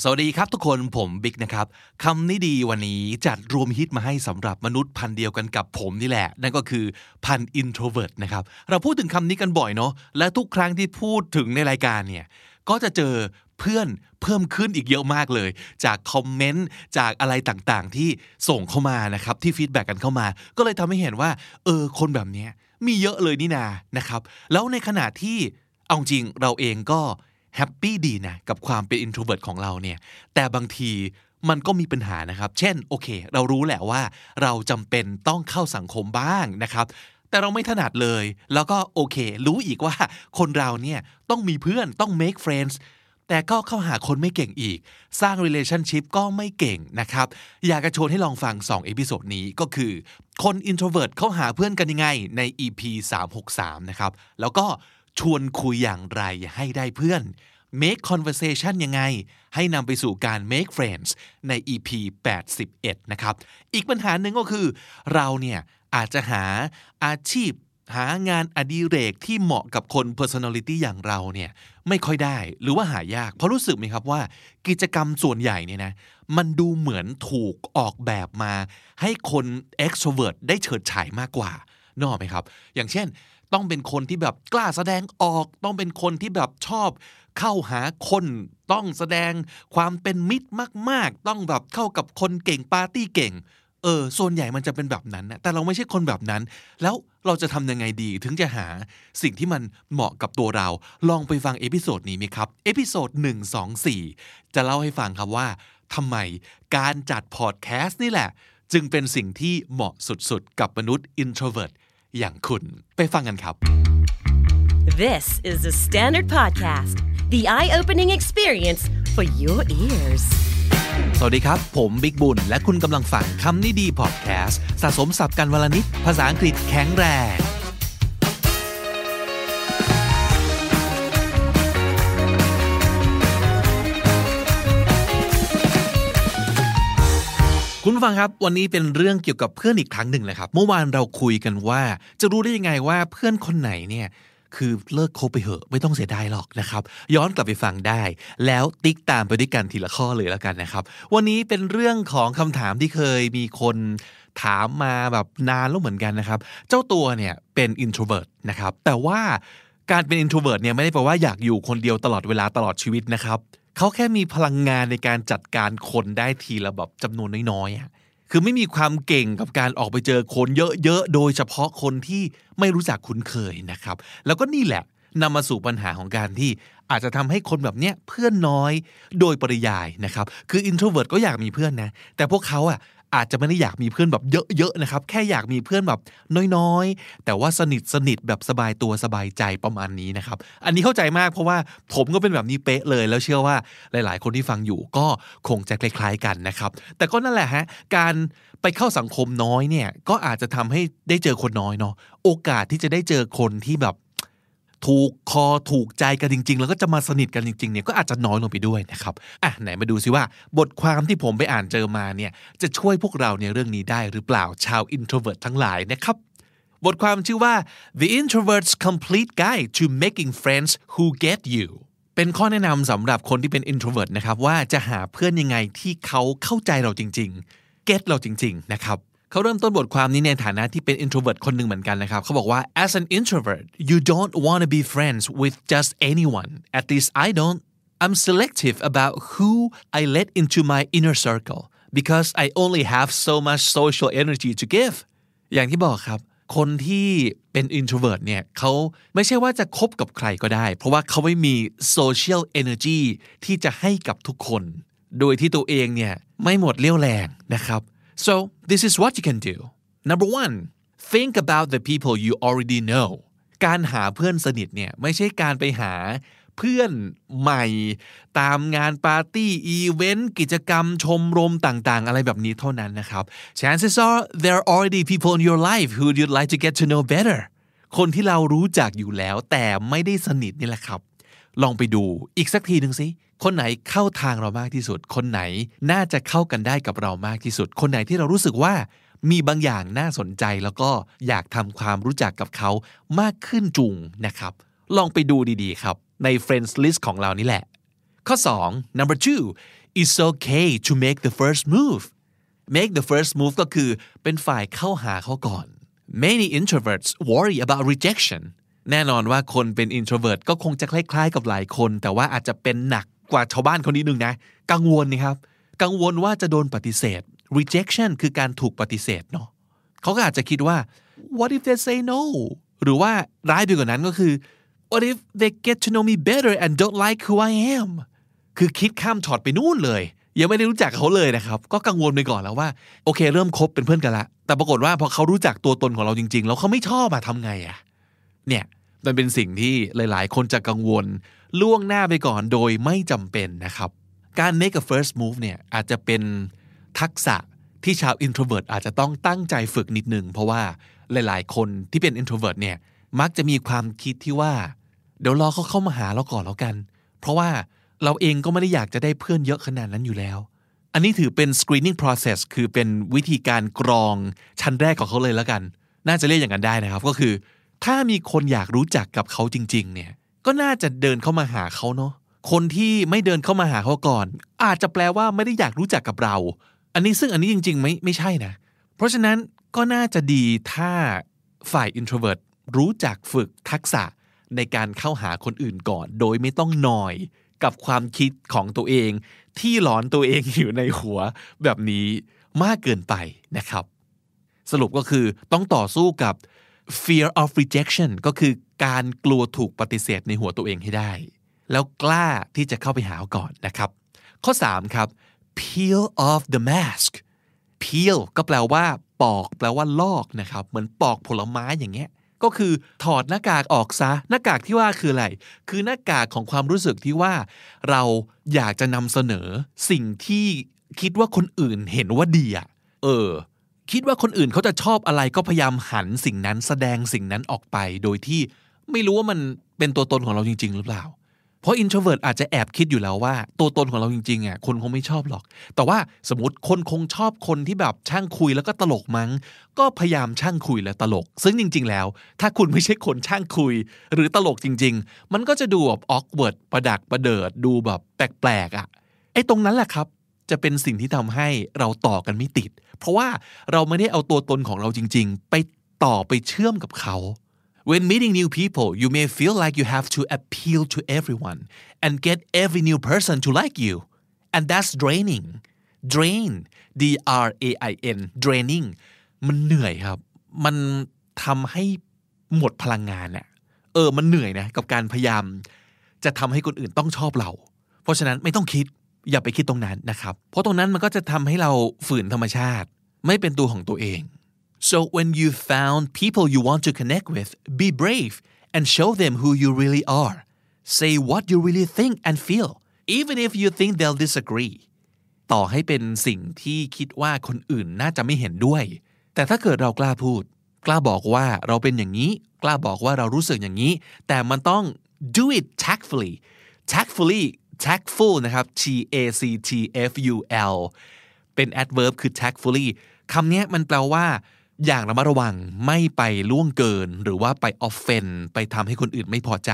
สวัสดีครับทุกคนผมบิ๊กนะครับคำนี้ดีวันนี้จัดรวมฮิตมาให้สำหรับมนุษย์พันธุ์เดียวกันกับผมนี่แหละ นั่นก็คือพันธุ์ introvert นะครับเราพูดถึงคำนี้กันบ่อยเนาะและทุกครั้งที่พูดถึงในรายการเนี่ยก็จะเจอเพื่อนเพิ่มขึ้นอีกเยอะมากเลย จากคอมเมนต์จากอะไรต่างๆ ที่ส่งเข้ามานะครับที่ feedback กันเข้ามา ก็เลยทำให้เห็นว่าเออคนแบบนี้มีเยอะเลยนี่นานะครับแล้วในขณะที่เอาจริงเราเองก็ แฮปปี้ดีนะกับความเป็น introvert ของเราเนี่ยแต่บางทีมันก็มีปัญหานะครับ เช่นโอเค เรารู้แหละว่า เราจำเป็นต้องเข้าสังคมบ้างนะครับ แต่เราไม่ถนัดเลย แล้วก็โอเค รู้อีกว่าคนเราเนี่ยต้องมีเพื่อนต้อง make friends แต่ก็เข้าหาคนไม่เก่งอีก สร้าง relationship ก็ไม่เก่งนะครับ อยากจะชวนให้ลองฟัง2 episode นี้ก็คือ คน introvert เข้าหาเพื่อนกันยังไงใน EP 363 นะครับ แล้วก็ ชวนคุยอย่างไรให้ได้เพื่อน make conversation ยังไง ให้นำไปสู่การ make friends ใน EP 81 นะครับ อีกปัญหาหนึ่งก็คือ เราเนี่ยอาจจะหาอาชีพหางานอดิเรกที่เหมาะกับคน personality อย่างเราเนี่ยไม่ค่อยได้หรือว่าหายาก เพราะรู้สึกไหมครับว่า กิจกรรมส่วนใหญ่เนี่ยนะมันดูเหมือนถูกออกแบบมา ให้คน extrovert ได้เฉิดฉายมากกว่านึกออกไหมครับ อย่างเช่น ต้องเป็นคนที่แบบกล้าแสดงออก ต้องเป็นคนที่แบบชอบ เข้าหาคนต้องแสดงความเป็นมิตรมาก ๆ ต้องแบบเข้ากับคนเก่งปาร์ตี้เก่งเออส่วนใหญ่มันจะเป็นแบบนั้นนะแต่เราไม่ใช่คนแบบนั้น แล้วเราจะทำยังไงดี ถึงจะหาสิ่งที่มันเหมาะกับตัวเรา ลองไปฟัง episode นี้ไหมครับ episode 124 จะเล่าให้ฟังครับว่าทำไมการจัดพอดแคสต์นี่แหละ จึงเป็นสิ่งที่เหมาะสุดๆ กับมนุษย์ introvert อย่างคุณไปฟังกันครับ This is the Standard Podcast, the eye opening experience for your ears. สวัสดีครับ ผมบิ๊กบุญ และคุณกำลังฟังคำนี้ดีพอดแคสต์สะสมสับกันวลนิด ภาษาอังกฤษแข็งแรง คุณฟังครับวันนี้เป็นเรื่องเกี่ยวกับเพื่อนอีกครั้งหนึ่งเลยครับ เมื่อวานเราคุยกันว่า จะรู้ได้ยังไงว่าเพื่อนคนไหนเนี่ยคือเลิกคบไปเหอะไม่ต้องเสียดายหรอกนะครับ ย้อนกลับไปฟังได้ แล้วติ๊กตามไปด้วยกันทีละข้อเลยแล้วกันนะครับ วันนี้เป็นเรื่องของคำถามที่เคยมีคนถามมาแบบนานแล้วเหมือนกันนะครับ เจ้าตัวเนี่ยเป็น introvert นะครับแต่ว่าการเป็น introvert เนี่ยไม่ได้แปลว่าอยากอยู่คนเดียวตลอดเวลาตลอดชีวิตนะครับ เขาแค่มีพลังงานในการจัดการคนได้ทีละแบบจำนวนน้อยๆคือไม่มีความเก่งกับการออกไปเจอคนเยอะๆ โดยเฉพาะคนที่ไม่รู้จักคุ้นเคยนะครับ แล้วก็นี่แหละนำมาสู่ปัญหาของการที่อาจจะทำให้คนแบบเนี้ยเพื่อนน้อยโดยปริยายนะครับ คือ introvert ก็อยากมีเพื่อนนะ แต่พวกเขาอะ อาจจะไม่ได้อยากมีเพื่อนแบบเยอะๆนะครับ แค่อยากมีเพื่อนแบบน้อยๆ แต่ว่าสนิทสนิทแบบสบายตัวสบายใจประมาณนี้นะครับ อันนี้เข้าใจมากเพราะว่าผมก็เป็นแบบนี้เป๊ะเลย แล้วเชื่อว่าหลาย ๆ คนที่ฟังอยู่ก็คงจะคล้ายๆกันนะครับ แต่ก็นั่นแหละฮะการไปเข้าสังคมน้อยเนี่ยก็อาจจะทำให้ได้เจอคนน้อยเนาะโอกาสที่จะได้เจอคนที่แบบ ถูกคอถูกใจกันจริง ๆ แล้วก็จะมาสนิทกันจริงๆเนี่ยก็อาจจะน้อยลงไปด้วยนะครับอะไหนมาดูซิว่าบทความที่ผมไปอ่านเจอมาเนี่ยจะช่วยพวกเราในเรื่องนี้ได้หรือเปล่าชาว introvert ทั้งหลายนะครับบทความชื่อว่า The Introvert's Complete Guide to Making Friends Who Get You เป็นข้อแนะนำสำหรับคนที่เป็น introvert นะครับว่าจะหาเพื่อนยังไงที่เขาเข้าใจเราจริง ๆ get เราจริง ๆ นะครับ เขาเริ่มต้นบทความนี้ในฐานะที่เป็น introvert คนหนึ่งเหมือนกันนะครับ เขาบอกว่า as an introvert you don't want to be friends with just anyone at least I don't I'm selective about who I let into my inner circle because I only have so much social energy to give อย่างที่บอกครับ คนที่เป็น introvert เนี่ยเขาไม่ใช่ว่าจะคบกับใครก็ได้ เพราะว่าเขาไม่มี social energy ที่จะให้กับทุกคน โดยที่ตัวเองเนี่ยไม่หมดเรี่ยวแรงนะครับ so this is what you can do number one think about the people you already know การหาเพื่อนสนิทเนี่ยไม่ใช่การไปหาเพื่อนใหม่ ตามงานปาร์ตี้อีเวนต์กิจกรรมชมรมต่างๆ อะไรแบบนี้เท่านั้นนะครับ chances are there are already people in your life who you'd like to get to know better คนที่เรารู้จักอยู่แล้วแต่ไม่ได้สนิทนี่แหละครับ ลองไปดูอีกสักทีหนึ่งสิ คนไหนเข้าทางเรามากที่สุด คนไหนน่าจะเข้ากันได้กับเรามากที่สุด คนไหนที่เรารู้สึกว่ามีบางอย่างน่าสนใจแล้วก็อยากทำความรู้จักกับเขามากขึ้นจุงนะครับ ลองไปดูดีๆครับ ใน friends list ของเรานี่แหละ ข้อ 2 number two it's okay to make the first move make the first move ก็คือเป็นฝ่ายเข้าหาเขาก่อน many introverts worry about rejection แน่นอนว่าคนเป็น introvert ก็คงจะคล้ายๆ กับหลายคน แต่ว่าอาจจะเป็นหนักกว่าชาวบ้านคนนี้หนึ่งนะ กังวลนะครับ กังวลว่าจะโดนปฏิเสธ rejection คือการถูกปฏิเสธเนาะเขาก็อาจจะคิดว่า what if they say no หรือว่าร้ายไปกว่านั้นก็คือ what if they get to know me better and don't like who I am คือคิดข้ามช็อตไปนู่นเลย ยังไม่ได้รู้จักเขาเลยนะครับ ก็กังวลไปก่อนแล้วว่า โอเค เริ่มคบเป็นเพื่อนกันละ แต่ปรากฏว่าพอเขารู้จักตัวตนของเราจริง ๆ แล้วเขาไม่ชอบอะทำไงอะ เนี่ยมันเป็นสิ่งที่หลาย ๆ คนจะกังวล ล่วงหน้าไปก่อนโดยไม่จำเป็นนะครับ การ make a first move เนี่ยอาจจะเป็นทักษะที่ชาว introvert อาจจะต้องตั้งใจฝึกนิดนึง เพราะว่าหลาย ๆ คนที่เป็น introvert เนี่ยมักจะมีความคิดที่ว่า เดี๋ยวรอเขาเข้ามาหาเราก่อนแล้วกัน เพราะว่าเราเองก็ไม่ได้อยากจะได้เพื่อนเยอะขนาดนั้นอยู่แล้ว อันนี้ถือเป็น screening process คือเป็นวิธีการกรองชั้นแรกของเขาเลยแล้วกัน น่าจะเรียกอย่างนั้นได้นะครับ ก็คือ ถ้ามีคนอยากรู้จักกับเขาจริง ๆ เนี่ย ก็น่าจะเดินเข้ามาหาเขาเนาะคนที่ไม่เดินเข้ามาหาเขาก่อน อาจจะแปลว่าไม่ได้อยากรู้จักกับเรา อันนี้ซึ่งอันนี้จริง ๆ ไม่ไม่ใช่นะ เพราะฉะนั้นก็น่าจะดีถ้าฝ่าย introvert รู้จักฝึกทักษะในการเข้าหาคนอื่นก่อน โดยไม่ต้องนอยกับความคิดของตัวเอง ที่หลอนตัวเองอยู่ในหัวแบบนี้มากเกินไปนะครับ สรุปก็คือต้องต่อสู้กับ fear of rejection ก็คือการกลัวถูกปฏิเสธในหัวตัวเองให้ได้ แล้วกล้าที่จะเข้าไปหาก่อนนะครับ ข้อ 3 ครับ peel off the mask peel ก็แปลว่า ปอก แปลว่าลอกนะครับ เหมือนปอกผลไม้อย่างเงี้ย ก็คือถอดหน้ากากออกซะ หน้ากากที่ว่าคืออะไร คือหน้ากากของความรู้สึกที่ว่า เราอยากจะนำเสนอสิ่งที่คิดว่าคนอื่นเห็นว่าดีอะเออ คิดว่าคนอื่นเขาจะชอบอะไรก็พยายามหันสิ่งนั้นแสดงสิ่งนั้นออกไป โดยที่ไม่รู้ว่ามันเป็นตัวตนของเราจริง ๆ หรือเปล่า เพราะ introvert อาจจะแอบคิดอยู่แล้วว่า ตัวตนของเราจริงๆอะคนคงไม่ชอบหรอก แต่ว่าสมมติคนคงชอบคนที่แบบช่างคุยแล้วก็ตลกมั้ง ก็พยายามช่างคุยและตลก ซึ่งจริง ๆ แล้ว ถ้าคุณไม่ใช่คนช่างคุย หรือตลกจริง ๆ มันก็จะดูแบบ awkward ประดักประเดิดดูแบบแปลกๆอะไอ้ตรงนั้นแหละครับ จะเป็นสิ่งที่ทำให้เราต่อกันไม่ติด เพราะว่าเราไม่ได้เอาตัวตนของเราจริง ๆ ไปต่อไปเชื่อมกับเขา When meeting new people, you may feel like you have to appeal to everyone and get every new person to like you. And that's draining. Drain D R A I N draining มันเหนื่อยครับ มันทำให้หมดพลังงานน่ะเออ มันเหนื่อยนะ กับการพยายาม จะทำให้คนอื่นต้องชอบเรา เพราะฉะนั้นไม่ต้องคิด อย่าไปคิดตรงนั้นนะครับ เพราะตรงนั้นมันก็จะทำให้เราฝืนธรรมชาติ ไม่เป็นตัวของตัวเอง so when you found people you want to connect with be brave and show them who you really are say what you really think and feel even if you think they'll disagree ต่อให้เป็นสิ่งที่คิดว่าคนอื่นน่าจะไม่เห็นด้วย แต่ถ้าเกิดเรากล้าพูด กล้าบอกว่าเราเป็นอย่างนี้ กล้าบอกว่าเรารู้สึกอย่างนี้ แต่มันต้อง do it tactfully tactfully tactful นะครับ T A C T F U L เป็น adverb คือ tactfully คำนี้มันแปลว่า อย่างระมัดระวังไม่ไปล่วงเกิน หรือว่าไป offend ไปทำให้คนอื่นไม่พอใจ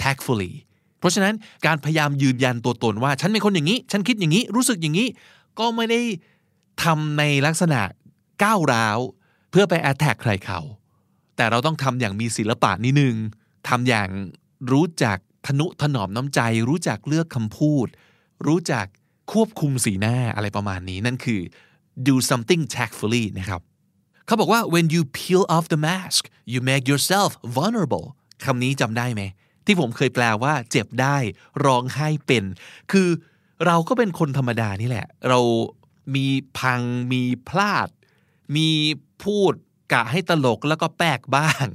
tactfully เพราะฉะนั้นการพยายามยืนยันตัวตนว่า ฉันเป็นคนอย่างนี้ ฉันคิดอย่างนี้ รู้สึกอย่างนี้ ก็ไม่ได้ทำในลักษณะก้าวร้าว เพื่อไป attack ใครเขา แต่เราต้องทำอย่างมีศิลปะนิดนึงทำอย่างรู้จัก ทนุถนอมน้ำใจ รู้จักเลือกคำพูด รู้จักควบคุมสีหน้าอะไรประมาณนี้นั่นคือ do something tactfully นะครับเขาบอกว่า when you peel off the mask you make yourself vulnerable คำนี้จำได้ไหม ที่ผมเคยแปลว่าเจ็บได้ ร้องไห้เป็น คือเราก็เป็นคนธรรมดานี่แหละ เรามีพังมีพลาด มีพูด กะให้ตลกแล้วก็แปลกบ้าง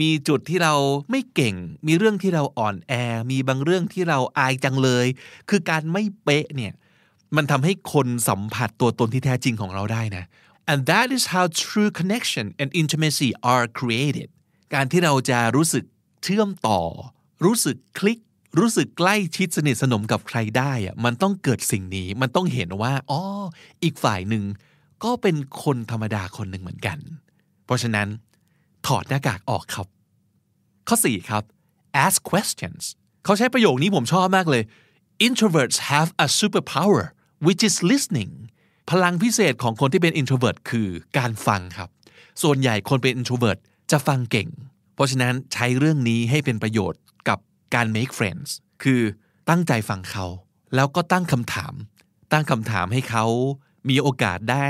มีจุดที่เราไม่เก่ง มีเรื่องที่เราอ่อนแอ มีบางเรื่องที่เราอายจังเลย คือการไม่เป๊ะเนี่ยมันทำให้คนสัมผัสตัวตนที่แท้จริงของเราได้นะ and that is how true connection and intimacy are created การที่เราจะรู้สึกเชื่อมต่อ รู้สึกคลิก รู้สึกใกล้ชิดสนิทสนมกับใครได้อะมันต้องเกิดสิ่งนี้ มันต้องเห็นว่า อ๋อ อีกฝ่ายหนึ่งก็เป็นคนธรรมดาคนหนึ่งเหมือนกัน เพราะฉะนั้นถอดหน้ากากออกครับ ข้อ 4 ครับ ask questions เขาใช้ประโยคนี้ผมชอบมากเลย introverts have a superpower which is listening พลังพิเศษของคนที่เป็น introvert คือการฟังครับ ส่วนใหญ่คนเป็น introvert จะฟังเก่ง เพราะฉะนั้นใช้เรื่องนี้ให้เป็นประโยชน์กับการ make friends คือตั้งใจฟังเขา แล้วก็ตั้งคำถาม ตั้งคำถามให้เขามีโอกาสได้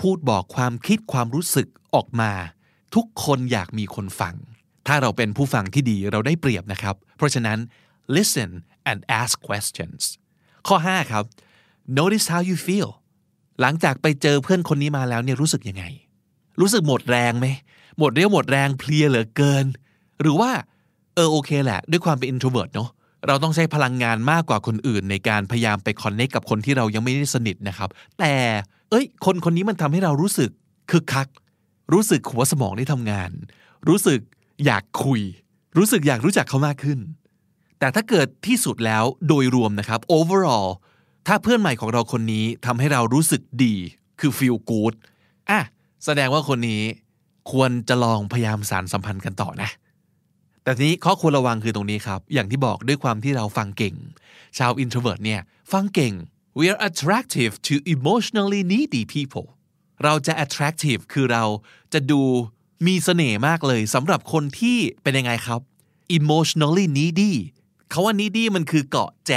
พูดบอกความคิดความรู้สึกออกมา ทุกคนอยากมีคนฟัง ถ้าเราเป็นผู้ฟังที่ดีเราได้เปรียบนะครับ เพราะฉะนั้น listen and ask questions ข้อ 5 ครับ notice how you feel หลังจากไปเจอเพื่อนคนนี้มาแล้วเนี่ยรู้สึกยังไง รู้สึกหมดแรงไหม หมดเรี่ยวหมดแรงเพลียเหลือเกิน หรือว่าเออโอเคแหละ ด้วยความเป็น introvert เนาะเราต้องใช้พลังงานมากกว่าคนอื่น ในการพยายามไปคอนเนคกับคนที่เรายังไม่ได้สนิทนะครับ แต่ เอ้ย คนคนนี้มันทำให้เรารู้สึกคึกคัก รู้สึกหัวสมองได้ทำงาน รู้สึกอยากคุย รู้สึกอยากรู้จักเขามากขึ้น แต่ถ้าเกิดที่สุดแล้วโดยรวมนะครับ overall ถ้าเพื่อนใหม่ของเราคนนี้ทำให้เรารู้สึกดีคือ feel good อะแสดงว่าคนนี้ควรจะลองพยายามสารสัมพันธ์กันต่อนะ แต่ทีนี้ข้อควรระวังคือตรงนี้ครับ อย่างที่บอกด้วยความที่เราฟังเก่ง ชาว introvert เนี่ย ฟังเก่ง we are attractive to emotionally needy people เราจะ attractive คือเราจะดูมีเสน่ห์มากเลยสำหรับคนที่เป็นยังไงครับ emotionally needy เขาว่า needy มันคือเกาะแจ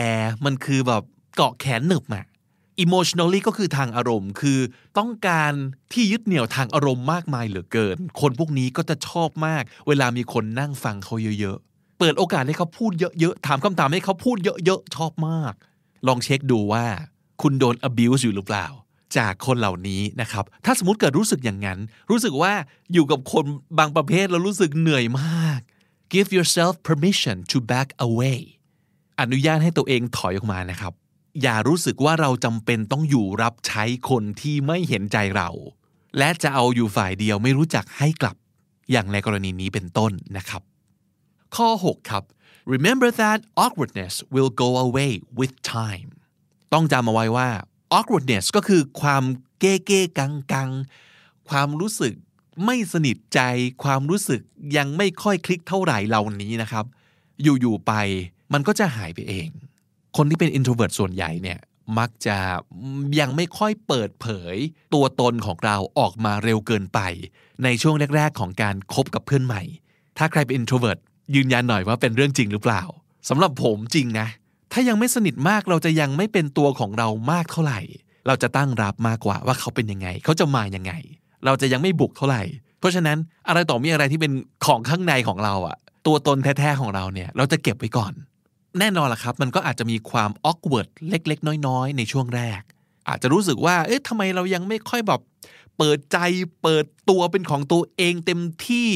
มันคือแบบเกาะแขนหนึบอะ emotionally ก็คือทางอารมณ์ คือต้องการที่ยึดเหนี่ยวทางอารมณ์มากมายเหลือเกิน คนพวกนี้ก็จะชอบมาก เวลามีคนนั่งฟังเขาเยอะๆ เปิดโอกาสให้เขาพูดเยอะๆ ถามคำถามให้เขาพูดเยอะๆ ชอบมาก ลองเช็คดูว่า คุณโดน abuse อยู่หรือเปล่า จากคนเหล่านี้นะครับ ถ้าสมมติเกิดรู้สึกอย่างนั้น รู้สึกว่าอยู่กับคนบางประเภทแล้วรู้สึกเหนื่อยมาก give yourself permission to back away อนุญาตให้ตัวเองถอยออกมานะครับ อย่ารู้สึกว่าเราจำเป็นต้องอยู่รับใช้คนที่ไม่เห็นใจเรา และจะเอาอยู่ฝ่ายเดียวไม่รู้จักให้กลับ อย่างในกรณีนี้เป็นต้นนะครับ ข้อ 6 ครับ remember that awkwardness will go away with time ต้องจำเอาไว้ว่า awkwardness ก็คือความเก้เก้กังกังความรู้สึกไม่สนิทใจ ความรู้สึกยังไม่ค่อยคลิกเท่าไหร่เหล่านี้นะครับ อยู่ๆไปมันก็จะหายไปเอง คนที่เป็น introvert ส่วนใหญ่เนี่ยมักจะยังไม่ค่อยเปิดเผย ตัวตนของเราออกมาเร็วเกินไป ในช่วงแรก ๆ ของการคบกับเพื่อนใหม่ ถ้าใครเป็น introvert ยืนยันหน่อยว่าเป็นเรื่องจริงหรือเปล่าสำหรับผมจริงนะ ถ้ายังไม่สนิทมากเราจะยังไม่เป็นตัวของเรามากเท่าไหร่ เราจะตั้งรับมากกว่าว่าเขาเป็นยังไง เขาจะมายังไง เราจะยังไม่บุกเท่าไหร่ เพราะฉะนั้นอะไรต่อมีอะไรที่เป็นของข้างในของเราอะตัวตนแท้ๆของเราเนี่ย เราจะเก็บไว้ก่อน แน่นอนล่ะครับ มันก็อาจจะมีความ awkward เล็ก ๆ น้อย ๆ ในช่วงแรก อาจจะรู้สึกว่า เอ๊ะทำไมเรายังไม่ค่อยแบบเปิดใจเปิดตัวเป็นของตัวเองเต็มที่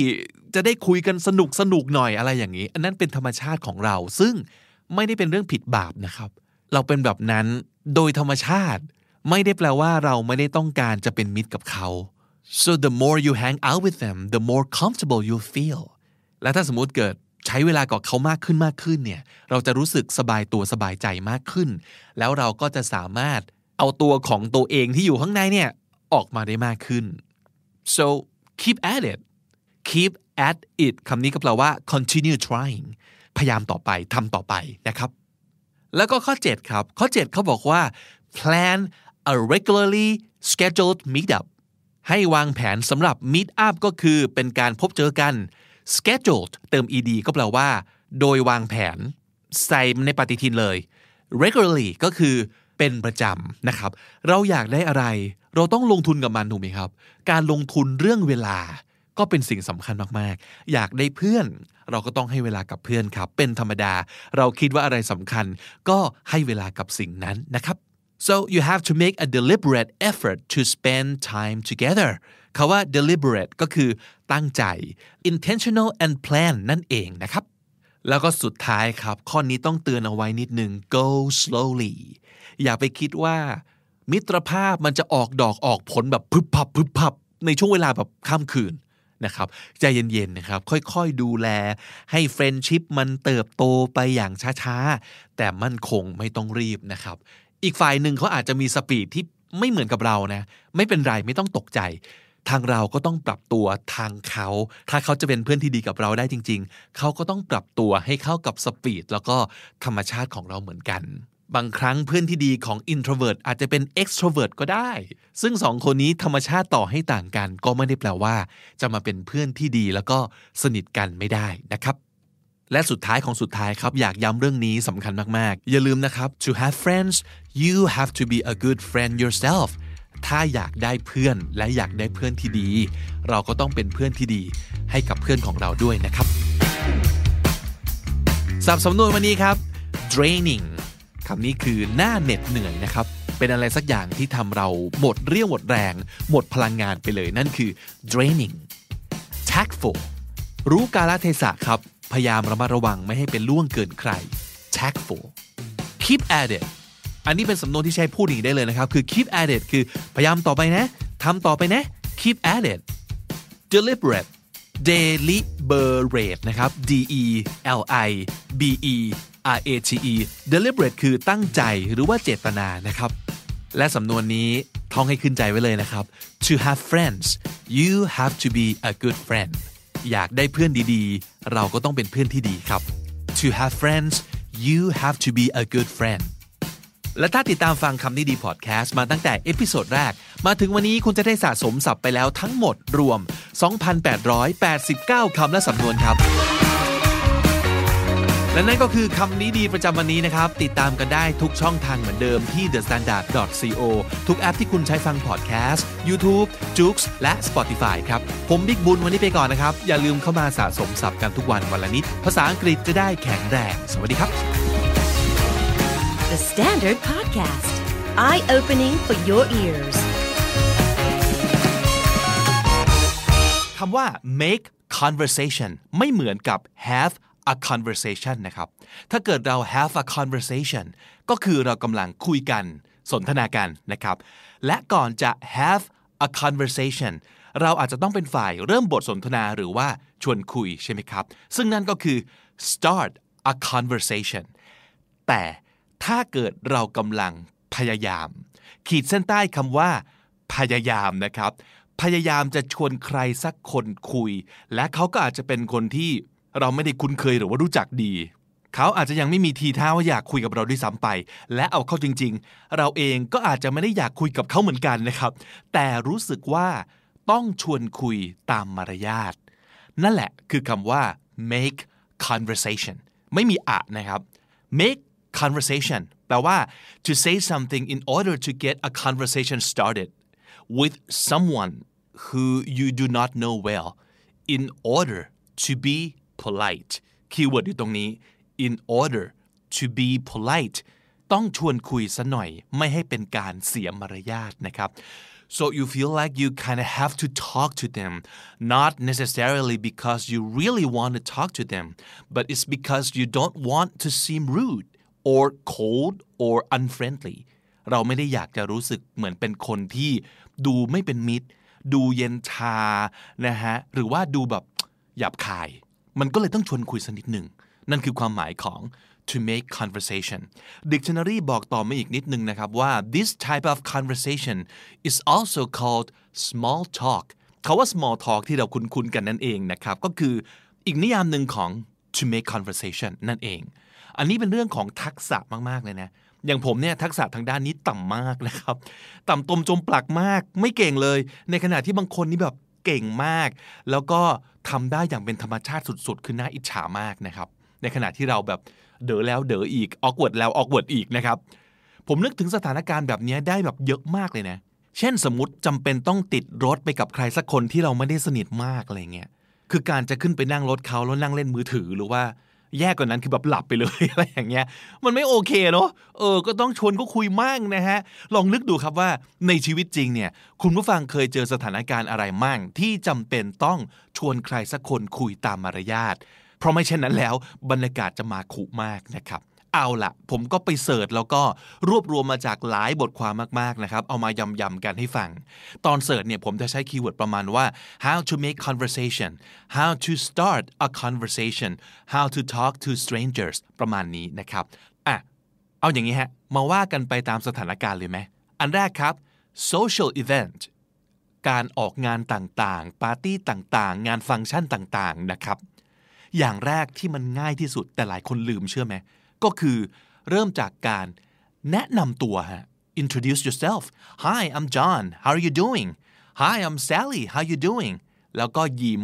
จะได้คุยกันสนุกสนุกหน่อยอะไรอย่างนี้ อันนั้นเป็นธรรมชาติของเรา ซึ่งไม่ได้เป็นเรื่องผิดบาปนะครับ เราเป็นแบบนั้นโดยธรรมชาติ ไม่ได้แปลว่าเราไม่ได้ต้องการจะเป็นมิตรกับเขา so the more you hang out with them the more comfortable you feel และถ้าสมมติเกิดใช้เวลากับเขามากขึ้นมากขึ้นเนี่ย เราจะรู้สึกสบายตัวสบายใจมากขึ้น แล้วเราก็จะสามารถเอาตัวของตัวเองที่อยู่ข้างในเนี่ย ออกมาได้มากขึ้น so keep at it keep at it คำนี้ก็แปลว่า continue trying พยายามต่อไปทำต่อไปนะครับ แล้วก็ข้อ 7 ครับ ข้อ 7 เขาบอกว่า plan a regularly scheduled meetup ให้วางแผนสำหรับ meet up ก็คือเป็นการพบเจอกัน scheduled เติม ed ก็แปลว่า โดยวางแผน ใส่ในปฏิทินเลย regularly ก็คือเป็นประจำนะครับ เราอยากได้อะไร เราต้องลงทุนกับมันถูกไหมครับ การลงทุนเรื่องเวลา ก็เป็นสิ่งสำคัญมากๆ อยากได้เพื่อน เราก็ต้องให้เวลากับเพื่อนครับ เป็นธรรมดา เราคิดว่าอะไรสำคัญ ก็ให้เวลากับสิ่งนั้นนะครับ so you have to make a deliberate effort to spend time together คาว่า deliberate ก็คือตั้งใจ intentional and plan นั่นเองนะครับ แล้วก็สุดท้ายครับ ข้อนี้ต้องเตือนเอาไว้นิดนึง go slowly อย่าไปคิดว่า มิตรภาพมันจะออกดอกออกผลแบบพึบพับพึบพับในช่วงเวลาแบบข้ามคืน นะครับใจเย็นๆนะครับ ค่อยๆดูแล ให้ friendship มันเติบโตไปอย่างช้าๆ แต่มั่นคงไม่ต้องรีบนะครับ อีกฝ่ายหนึ่งเขาอาจจะมี speed ที่ไม่เหมือนกับเรานะ ไม่เป็นไรไม่ต้องตกใจ ทางเราก็ต้องปรับตัวทางเขา ถ้าเขาจะเป็นเพื่อนที่ดีกับเราได้จริง ๆ เขาก็ต้องปรับตัวให้เข้ากับ speed แล้วก็ธรรมชาติของเราเหมือนกัน บางครั้งเพื่อนที่ดีของ introvert อาจจะเป็น extrovert ก็ได้ ซึ่งสองคนนี้ธรรมชาติต่อให้ต่างกัน ก็ไม่ได้แปลว่า จะมาเป็นเพื่อนที่ดีแล้วก็สนิทกันไม่ได้นะครับ และสุดท้ายของสุดท้ายครับ อยากย้ำเรื่องนี้สำคัญมาก ๆ อย่าลืมนะครับ to have friends you have to be a good friend yourself ถ้าอยากได้เพื่อนและอยากได้เพื่อนที่ดี เราก็ต้องเป็นเพื่อนที่ดี ให้กับเพื่อนของเราด้วยนะครับสับสำนวนวันนี้ครับ draining คำนี้คือหน้าเหน็ดเหนื่อยนะครับ เป็นอะไรสักอย่างที่ทำเราหมดเรี่ยวหมดแรง หมดพลังงานไปเลยนั่นคือ draining tactful รู้กาลเทศะครับ พยายามระมัดระวังไม่ให้เป็นล่วงเกินใคร tactful keep at it อันนี้เป็นสำนวนที่ใช้พูดอีกได้เลยนะครับ คือ keep at it คือพยายามต่อไปนะทำต่อไปนะ keep at it deliberate deliberate นะครับ d e l i b e r a t e deliberate คือตั้งใจหรือว่าเจตนานะครับ และสำนวนนี้ท่องให้ขึ้นใจไว้เลยนะครับ to have friends you have to be a good friend อยากได้เพื่อนดีๆ เราก็ต้องเป็นเพื่อนที่ดีครับ to have friends you have to be a good friend และถ้าติดตามฟังคำนี้ดีพอดแคสต์มาตั้งแต่ episode แรก มาถึงวันนี้คุณจะได้สะสมศัพท์ไปแล้วทั้งหมดรวม 2,889 คำและสำนวนครับ และนั่นก็คือคำนี้ดีประจำวันนี้นะครับ ติดตามกันได้ทุกช่องทางเหมือนเดิมที่ thestandard.co ทุกแอปที่คุณใช้ฟังพอดแคสต์ YouTube, j o o x และ Spotify ครับ ผมบิ๊กบุญวันนี้ไปก่อนนะครับ อย่าลืมเข้ามาสะสมศัพท์กันทุกวันวันละนิด ภาษาอังกฤษจะได้แข็งแรง สวัสดีครับ The Standard Podcast, eye opening for your ears. คำว่า make conversation ไม่เหมือนกับ have a conversation นะครับ ถ้าเกิดเรา have a conversation ก็คือเรากำลังคุยกัน สนทนากันนะครับ และก่อนจะ have a conversation เราอาจจะต้องเป็นฝ่ายเริ่มบทสนทนาหรือว่าชวนคุยใช่ไหมครับ ซึ่งนั่นก็คือ start a conversation แต่ถ้าเกิดเรากำลังพยายาม ขีดเส้นใต้คำว่า พยายามนะครับ พยายามจะชวนใครสักคนคุย และเขาก็อาจจะเป็นคนที่ เราไม่ได้คุ้นเคยหรือว่ารู้จักดี เขาอาจจะยังไม่มีทีท่าว่าอยากคุยกับเราด้วยซ้ำไป และเอาเข้าจริง ๆ เราเองก็อาจจะไม่ได้อยากคุยกับเขาเหมือนกันนะครับ แต่รู้สึกว่าต้องชวนคุยตามมารยาท นั่นแหละคือคำว่า make conversation ไม่มีอะนะครับ make conversation แปลว่า to say something in order to get a conversation started with someone who you do not know well in order to be polite keyword อยู่ตรงนี้ in order to be polite ต้องชวนคุยซะหน่อย ไม่ให้เป็นการเสียมารยาทนะครับ so you feel like you kind of have to talk to them not necessarily because you really want to talk to them but it's because you don't want to seem rude or cold or unfriendly เราไม่ได้อยากจะรู้สึกเหมือนเป็นคนที่ดูไม่เป็นมิตร ดูเย็นชานะฮะหรือว่าดูแบบหยาบคาย มันก็เลยต้องชวนคุยสักนิดหนึ่ง นั่นคือความหมายของ to make conversation dictionary บอกต่อมาอีกนิดนึงนะครับว่า this type of conversation is also called small talk คาว่า small talk ที่เราคุ้นๆกันนั่นเองนะครับ ก็คืออีกนิยามหนึ่งของ to make conversation นั่นเอง อันนี้เป็นเรื่องของทักษะมากๆเลยนะ อย่างผมเนี่ยทักษะทางด้านนี้ต่ำมากนะครับ ต่ำตมจมปลักมาก ไม่เก่งเลย ในขณะที่บางคนนี่แบบ เก่งมาก แล้วก็ทำได้อย่างเป็นธรรมชาติสุด ๆ คือน่าอิจฉามากนะครับ ในขณะที่เราแบบเด๋อแล้วเด๋ออีกออกวดแล้วออกวดอีกนะครับ ผมนึกถึงสถานการณ์แบบนี้ได้แบบเยอะมากเลยนะ เช่นสมมติจำเป็นต้องติดรถไปกับใครสักคนที่เราไม่ได้สนิทมากอะไรเงี้ย คือการจะขึ้นไปนั่งรถเขาแล้วนั่งเล่นมือถือหรือว่า แย่กว่านั้นคือแบบหลับไปเลยอะไรอย่างเงี้ย มันไม่โอเคเนาะเออ ก็ต้องชวนก็คุยมั่งนะฮะ ลองนึกดูครับว่าในชีวิตจริงเนี่ย คุณผู้ฟังเคยเจอสถานการณ์อะไรมั่ง ที่จำเป็นต้องชวนใครสักคนคุยตามมารยาท เพราะไม่เช่นนั้นแล้วบรรยากาศจะมาคุมากนะครับ เอาละผมก็ไป search แล้วก็รวบรวมมาจากหลายบทความมากๆนะครับ เอามายำๆกันให้ฟัง ตอน search เนี่ยผมจะใช้ keyword ประมาณว่า how to make conversation how to start a conversation how to talk to strangers ประมาณนี้นะครับอะเอาอย่างนี้ฮะ มาว่ากันไปตามสถานการณ์เลยไหม อันแรกครับ social event การออกงานต่างๆ ปาร์ตี้ต่างๆ งานฟังก์ชันต่างๆ นะครับ อย่างแรกที่มันง่ายที่สุดแต่หลายคนลืมเชื่อไหม ก็คือเริ่มจากการแนะนำตัวฮะ introduce yourself Hi I'm John how are you doing Hi I'm Sally how you doing แล้วก็ยิ้ม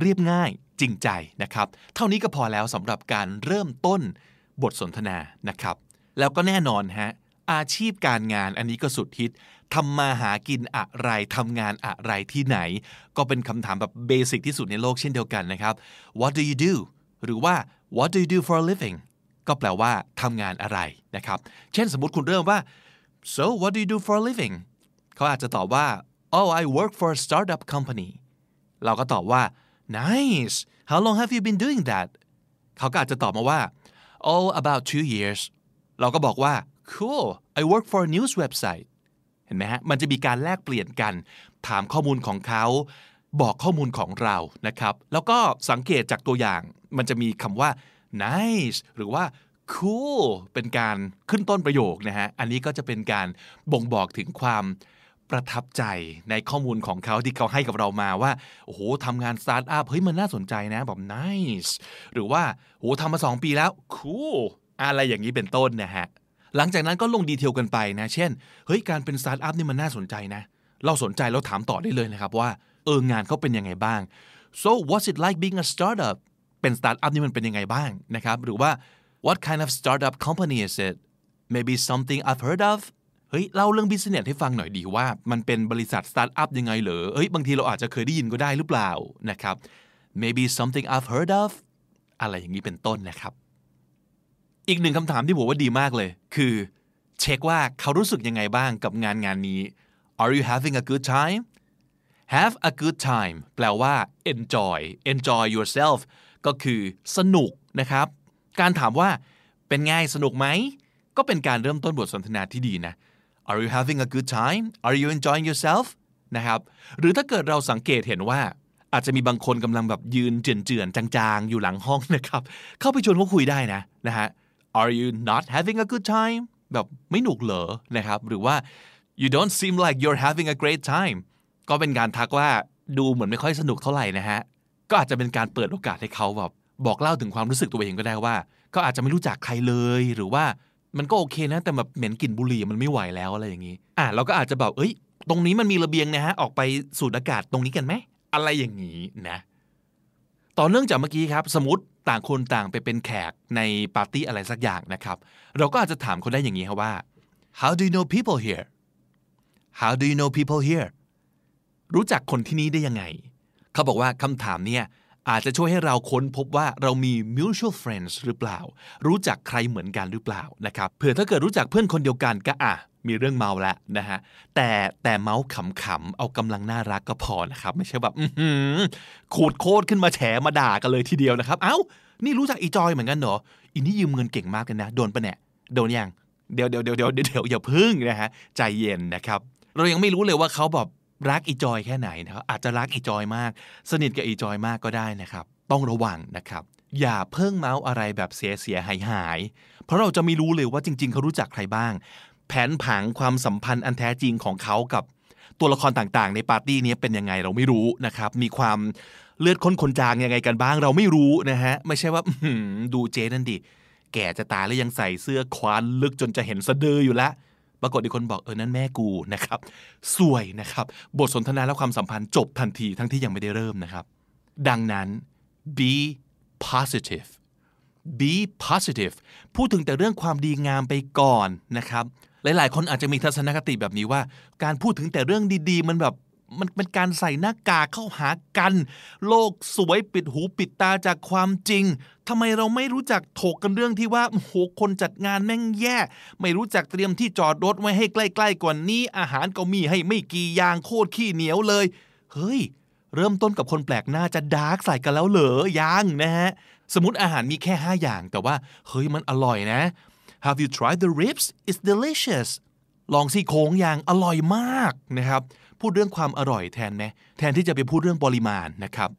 เรียบง่ายจริงใจนะครับ เท่านี้ก็พอแล้วสำหรับการเริ่มต้นบทสนทนานะครับ แล้วก็แน่นอนฮะอาชีพการงานอันนี้ก็สุดฮิตทำมาหากินอะไรทำงานอะไรที่ไหน ก็เป็นคำถามแบบเบสิกที่สุดในโลกเช่นเดียวกันนะครับ What do you do หรือว่า What do you do for a living ก็แปลว่าทำงานอะไรนะครับ เช่นสมมติคุณเริ่มว่า so what do you do for a living เขาอาจจะตอบว่า oh I work for a startup company เราก็ตอบว่า nice how long have you been doing that เขาก็อาจจะตอบมาว่า oh about two years เราก็บอกว่า cool I work for a news website เห็นไหมฮะ มันจะมีการแลกเปลี่ยนกัน ถามข้อมูลของเขา บอกข้อมูลของเรานะครับ แล้วก็สังเกตจากตัวอย่าง มันจะมีคำว่า nice หรือว่า cool เป็นการขึ้นต้นประโยคนะฮะ อันนี้ก็จะเป็นการบ่งบอกถึงความประทับใจในข้อมูลของเขาที่เขาให้กับเรามาว่า โอ้โหทำงานสตาร์ทอัพเฮ้ยมันน่าสนใจนะ แบบ nice หรือว่าโอ้ทำมาสองปีแล้ว cool อะไรอย่างนี้เป็นต้นนะฮะ หลังจากนั้นก็ลง detail กันไปนะ เช่น เฮ้ย การเป็นสตาร์ทอัพนี่มันน่าสนใจนะ เราสนใจเราถามต่อได้เลยนะครับว่า เอองานเขาเป็นยังไงบ้าง so what's it like being a startup เป็นสตาร์ทอัพนี่มันเป็นยังไงบ้างนะครับ หรือว่า what kind of startup company is it maybe something I've heard of เฮ้ยเล่าเรื่อง business ให้ฟังหน่อยดีว่า มันเป็นบริษัทสตาร์ทอัพยังไงเหรอเฮ้ยบางทีเราอาจจะเคยได้ยินก็ได้หรือเปล่านะครับ maybe something I've heard of อะไรอย่างนี้เป็นต้นนะครับ อีกหนึ่งคำถามที่ผมว่าดีมากเลย คือเช็คว่าเขารู้สึกยังไงบ้างกับงานงานนี้ Are you having a good time Have a good time แปลว่า enjoy enjoy yourself ก็คือสนุกนะครับ การถามว่าเป็นไงสนุกไหม ก็เป็นการเริ่มต้นบทสนทนาที่ดีนะ Are you having a good time Are you enjoying yourself นะครับ หรือถ้าเกิดเราสังเกตเห็นว่า อาจจะมีบางคนกำลังแบบยืนเจือนๆจางๆ อยู่หลังห้องนะครับ เข้าไปชวนเขาคุยได้นะนะฮะ Are you not having a good time แบบไม่หนุกเหรอนะครับ หรือว่า you don't seem like you're having a great time ก็เป็นการทักว่าดูเหมือนไม่ค่อยสนุกเท่าไหร่นะฮะ ก็อาจจะเป็นการเปิดโอกาสให้เขาแบบบอกเล่าถึงความรู้สึกตัวเองก็ได้ว่าเขาอาจจะไม่รู้จักใครเลย หรือว่ามันก็โอเคนะ แต่แบบเหม็นกลิ่นบุหรี่มันไม่ไหวแล้วอะไรอย่างนี้ อะเราก็อาจจะแบบเอ้ย ตรงนี้มันมีระเบียงนะฮะ ออกไปสูดอากาศตรงนี้กันไหมอะไรอย่างนี้นะต่อเนื่องจากเมื่อกี้ครับ สมมติต่างคนต่างไปเป็นแขกในปาร์ตี้อะไรสักอย่างนะครับ เราก็อาจจะถามคนได้อย่างนี้ครับว่า how do you know people here how do you know people here รู้จักคนที่นี่ได้ยังไง เขาบอกว่าคำถามเนี่ยอาจจะช่วยให้เราค้นพบว่าเรามี mutual friends หรือเปล่า รู้จักใครเหมือนกันหรือเปล่านะครับเผื่อถ้าเกิดรู้จักเพื่อนคนเดียวกันก็อะมีเรื่องเมาแล้วนะฮะแต่แต่เมาขำๆเอากำลังน่ารักก็พอนะครับไม่ใช่แบบขูดโคตรขึ้นมาแฉมาด่ากันเลยทีเดียวนะครับ เอ้า นี่รู้จักอีจอยเหมือนกันเหรออีนี่ยืมเงินเก่งมากเลยนะโดนปะเนี่ยโดนยังเดี๋ยวเดี๋ยวเดี๋ยวเดี๋ยวเดี๋ยวอย่าพึ่งนะฮะใจเย็นนะครับ เรายังไม่รู้เลยว่าเขาแบบ รักอีจอยแค่ไหนนะครับอาจจะรักอีจอยมาก สนิทกับอีจอยมากก็ได้นะครับ ต้องระวังนะครับ อย่าเพิ่งเมาส์อะไรแบบเสียเสียหายหายเพราะเราจะไม่รู้เลยว่าจริง ๆ เขารู้จักใครบ้าง แผนผังความสัมพันธ์อันแท้จริงของเขากับตัวละครต่างๆ ในปาร์ตี้นี้เป็นยังไงเราไม่รู้นะครับ มีความเลือดข้นคนจางยังไงกันบ้าง เราไม่รู้นะฮะไม่ใช่ว่าดูเจนั่นดิแก่จะตายแล้วยังใส่เสื้อควานลึกจนจะเห็นสะดืออยู่แล้ว ปรากฏอีกคนบอกเออนั่นแม่กูนะครับสวยนะครับ บทสนทนาและความสัมพันธ์จบทันทีทั้งที่ยังไม่ได้เริ่มนะครับ ดังนั้น be positive be positive พูดถึงแต่เรื่องความดีงามไปก่อนนะครับ หลาย ๆ คนอาจจะมีทัศนคติแบบนี้ว่า การพูดถึงแต่เรื่องดี ๆ มันแบบ มันเป็นการใส่หน้ากากเข้าหากัน โลกสวยปิดหูปิดตาจากความจริงทำไมเราไม่รู้จักถกกันเรื่องที่ว่าโหคนจัดงานแม่งแย่ ไม่รู้จักเตรียมที่จอดรถไว้ให้ใกล้ๆกว่านี้ อาหารก็มีให้ไม่กี่อย่างโคตรขี้เหนียวเลย เฮ้ย เริ่มต้นกับคนแปลกหน้าจะดาร์กใส่กันแล้วเหรอยังนะฮะ สมมติอาหารมีแค่ 5 อย่าง แต่ว่า เฮ้ยมันอร่อยนะ Have you tried the ribs It's delicious ลองซี่โครงอย่างอร่อยมากนะครับ พูดเรื่องความอร่อยแทนไหมแทนที่จะไปพูดเรื่องปริมาณนะครับ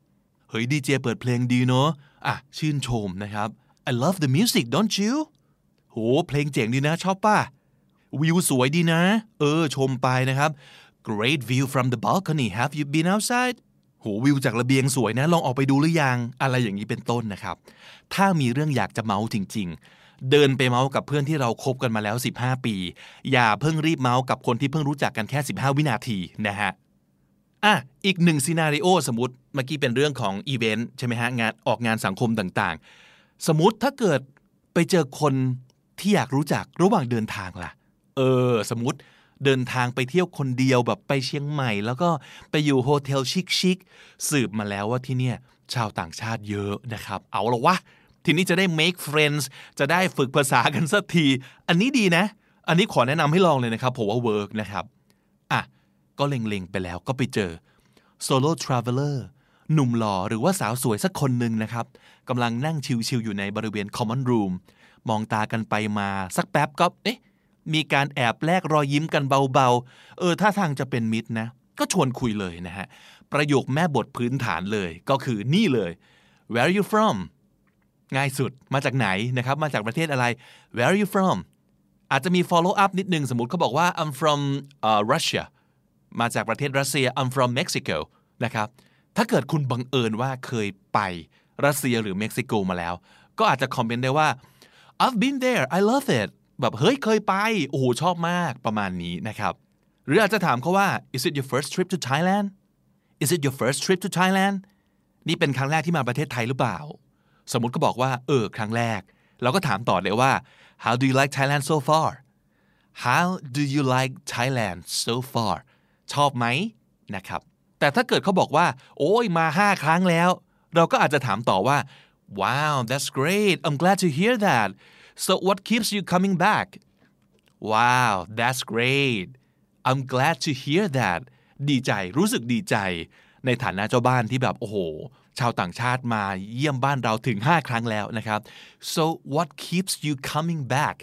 เฮ้ยดีเจเปิดเพลงดีเนาะอะชื่นชมนะครับ I love the music don't you โหเพลงเจ๋งดีนะชอบป่ะวิวสวยดีนะ เออชมไปนะครับ Great view from the balcony Have you been outside โหวิวจากระเบียงสวยนะ ลองออกไปดูหรือยัง อะไรอย่างนี้เป็นต้นนะครับ ถ้ามีเรื่องอยากจะเมาส์จริง เดินไปเมาส์กับเพื่อนที่เราคบกันมาแล้ว 15 ปี อย่าเพิ่งรีบเมาส์กับคนที่เพิ่งรู้จักกันแค่ 15 วินาทีนะฮะอะอีกหนึ่ง scenario สมมติเมื่อกี้เป็นเรื่องของอีเวนต์ใช่ไหมฮะงานออกงานสังคมต่างๆ สมมติถ้าเกิดไปเจอคนที่อยากรู้จักระหว่างเดินทางล่ะ เออ สมมติเดินทางไปเที่ยวคนเดียวแบบไปเชียงใหม่ แล้วก็ไปอยู่โฮเทลชิคๆสืบมาแล้วว่าที่เนี่ยชาวต่างชาติเยอะนะครับ เอาละวะ ทีนี้จะได้ make friends จะได้ฝึกภาษากันสักที อันนี้ดีนะ อันนี้ขอแนะนำให้ลองเลยนะครับผมว่า work นะครับอะก็เล็งๆไปแล้วก็ไปเจอ solo traveler หนุ่มหล่อหรือว่าสาวสวยสักคนหนึ่งนะครับกำลังนั่งชิวๆอยู่ในบริเวณ common room มองตากันไปมาสักแป๊บก็เอ๊ะมีการแอบแลกรอยยิ้มกันเบาๆ เออถ้าทางจะเป็นมิตรนะ ก็ชวนคุยเลยนะฮะ ประโยคแม่บทพื้นฐานเลยก็คือนี่เลย where are you from ง่ายสุดมาจากไหนนะครับ มาจากประเทศอะไร where are you from อาจจะมี follow up นิดนึง สมมติเขาบอกว่า I'm from uh, Russia มาจากประเทศรัสเซีย I'm from Mexico นะครับ ถ้าเกิดคุณบังเอิญว่าเคยไปรัสเซียหรือเม็กซิโกมาแล้ว ก็อาจจะคอมเมนต์ได้ว่า I've been there I love it แบบเฮ้ยเคยไป โอ้โหชอบมากประมาณนี้นะครับ หรืออาจจะถามเขาว่า Is it your first trip to Thailand Is it your first trip to Thailand นี่เป็นครั้งแรกที่มาประเทศไทยหรือเปล่า สมมติก็บอกว่า เออ ครั้งแรก เราก็ถามต่อเลยว่า How do you like Thailand so far How do you like Thailand so far ชอบไหมนะครับ แต่ถ้าเกิดเขาบอกว่า โอ้ยมาห้าครั้งแล้ว เราก็อาจจะถามต่อว่า Wow that's great I'm glad to hear that so what keeps you coming back Wow that's great I'm glad to hear that ดีใจรู้สึกดีใจ ในฐานะเจ้าบ้านที่แบบ โอ้โห ชาวต่างชาติมาเยี่ยมบ้านเราถึง 5 ครั้งแล้วนะครับ so what keeps you coming back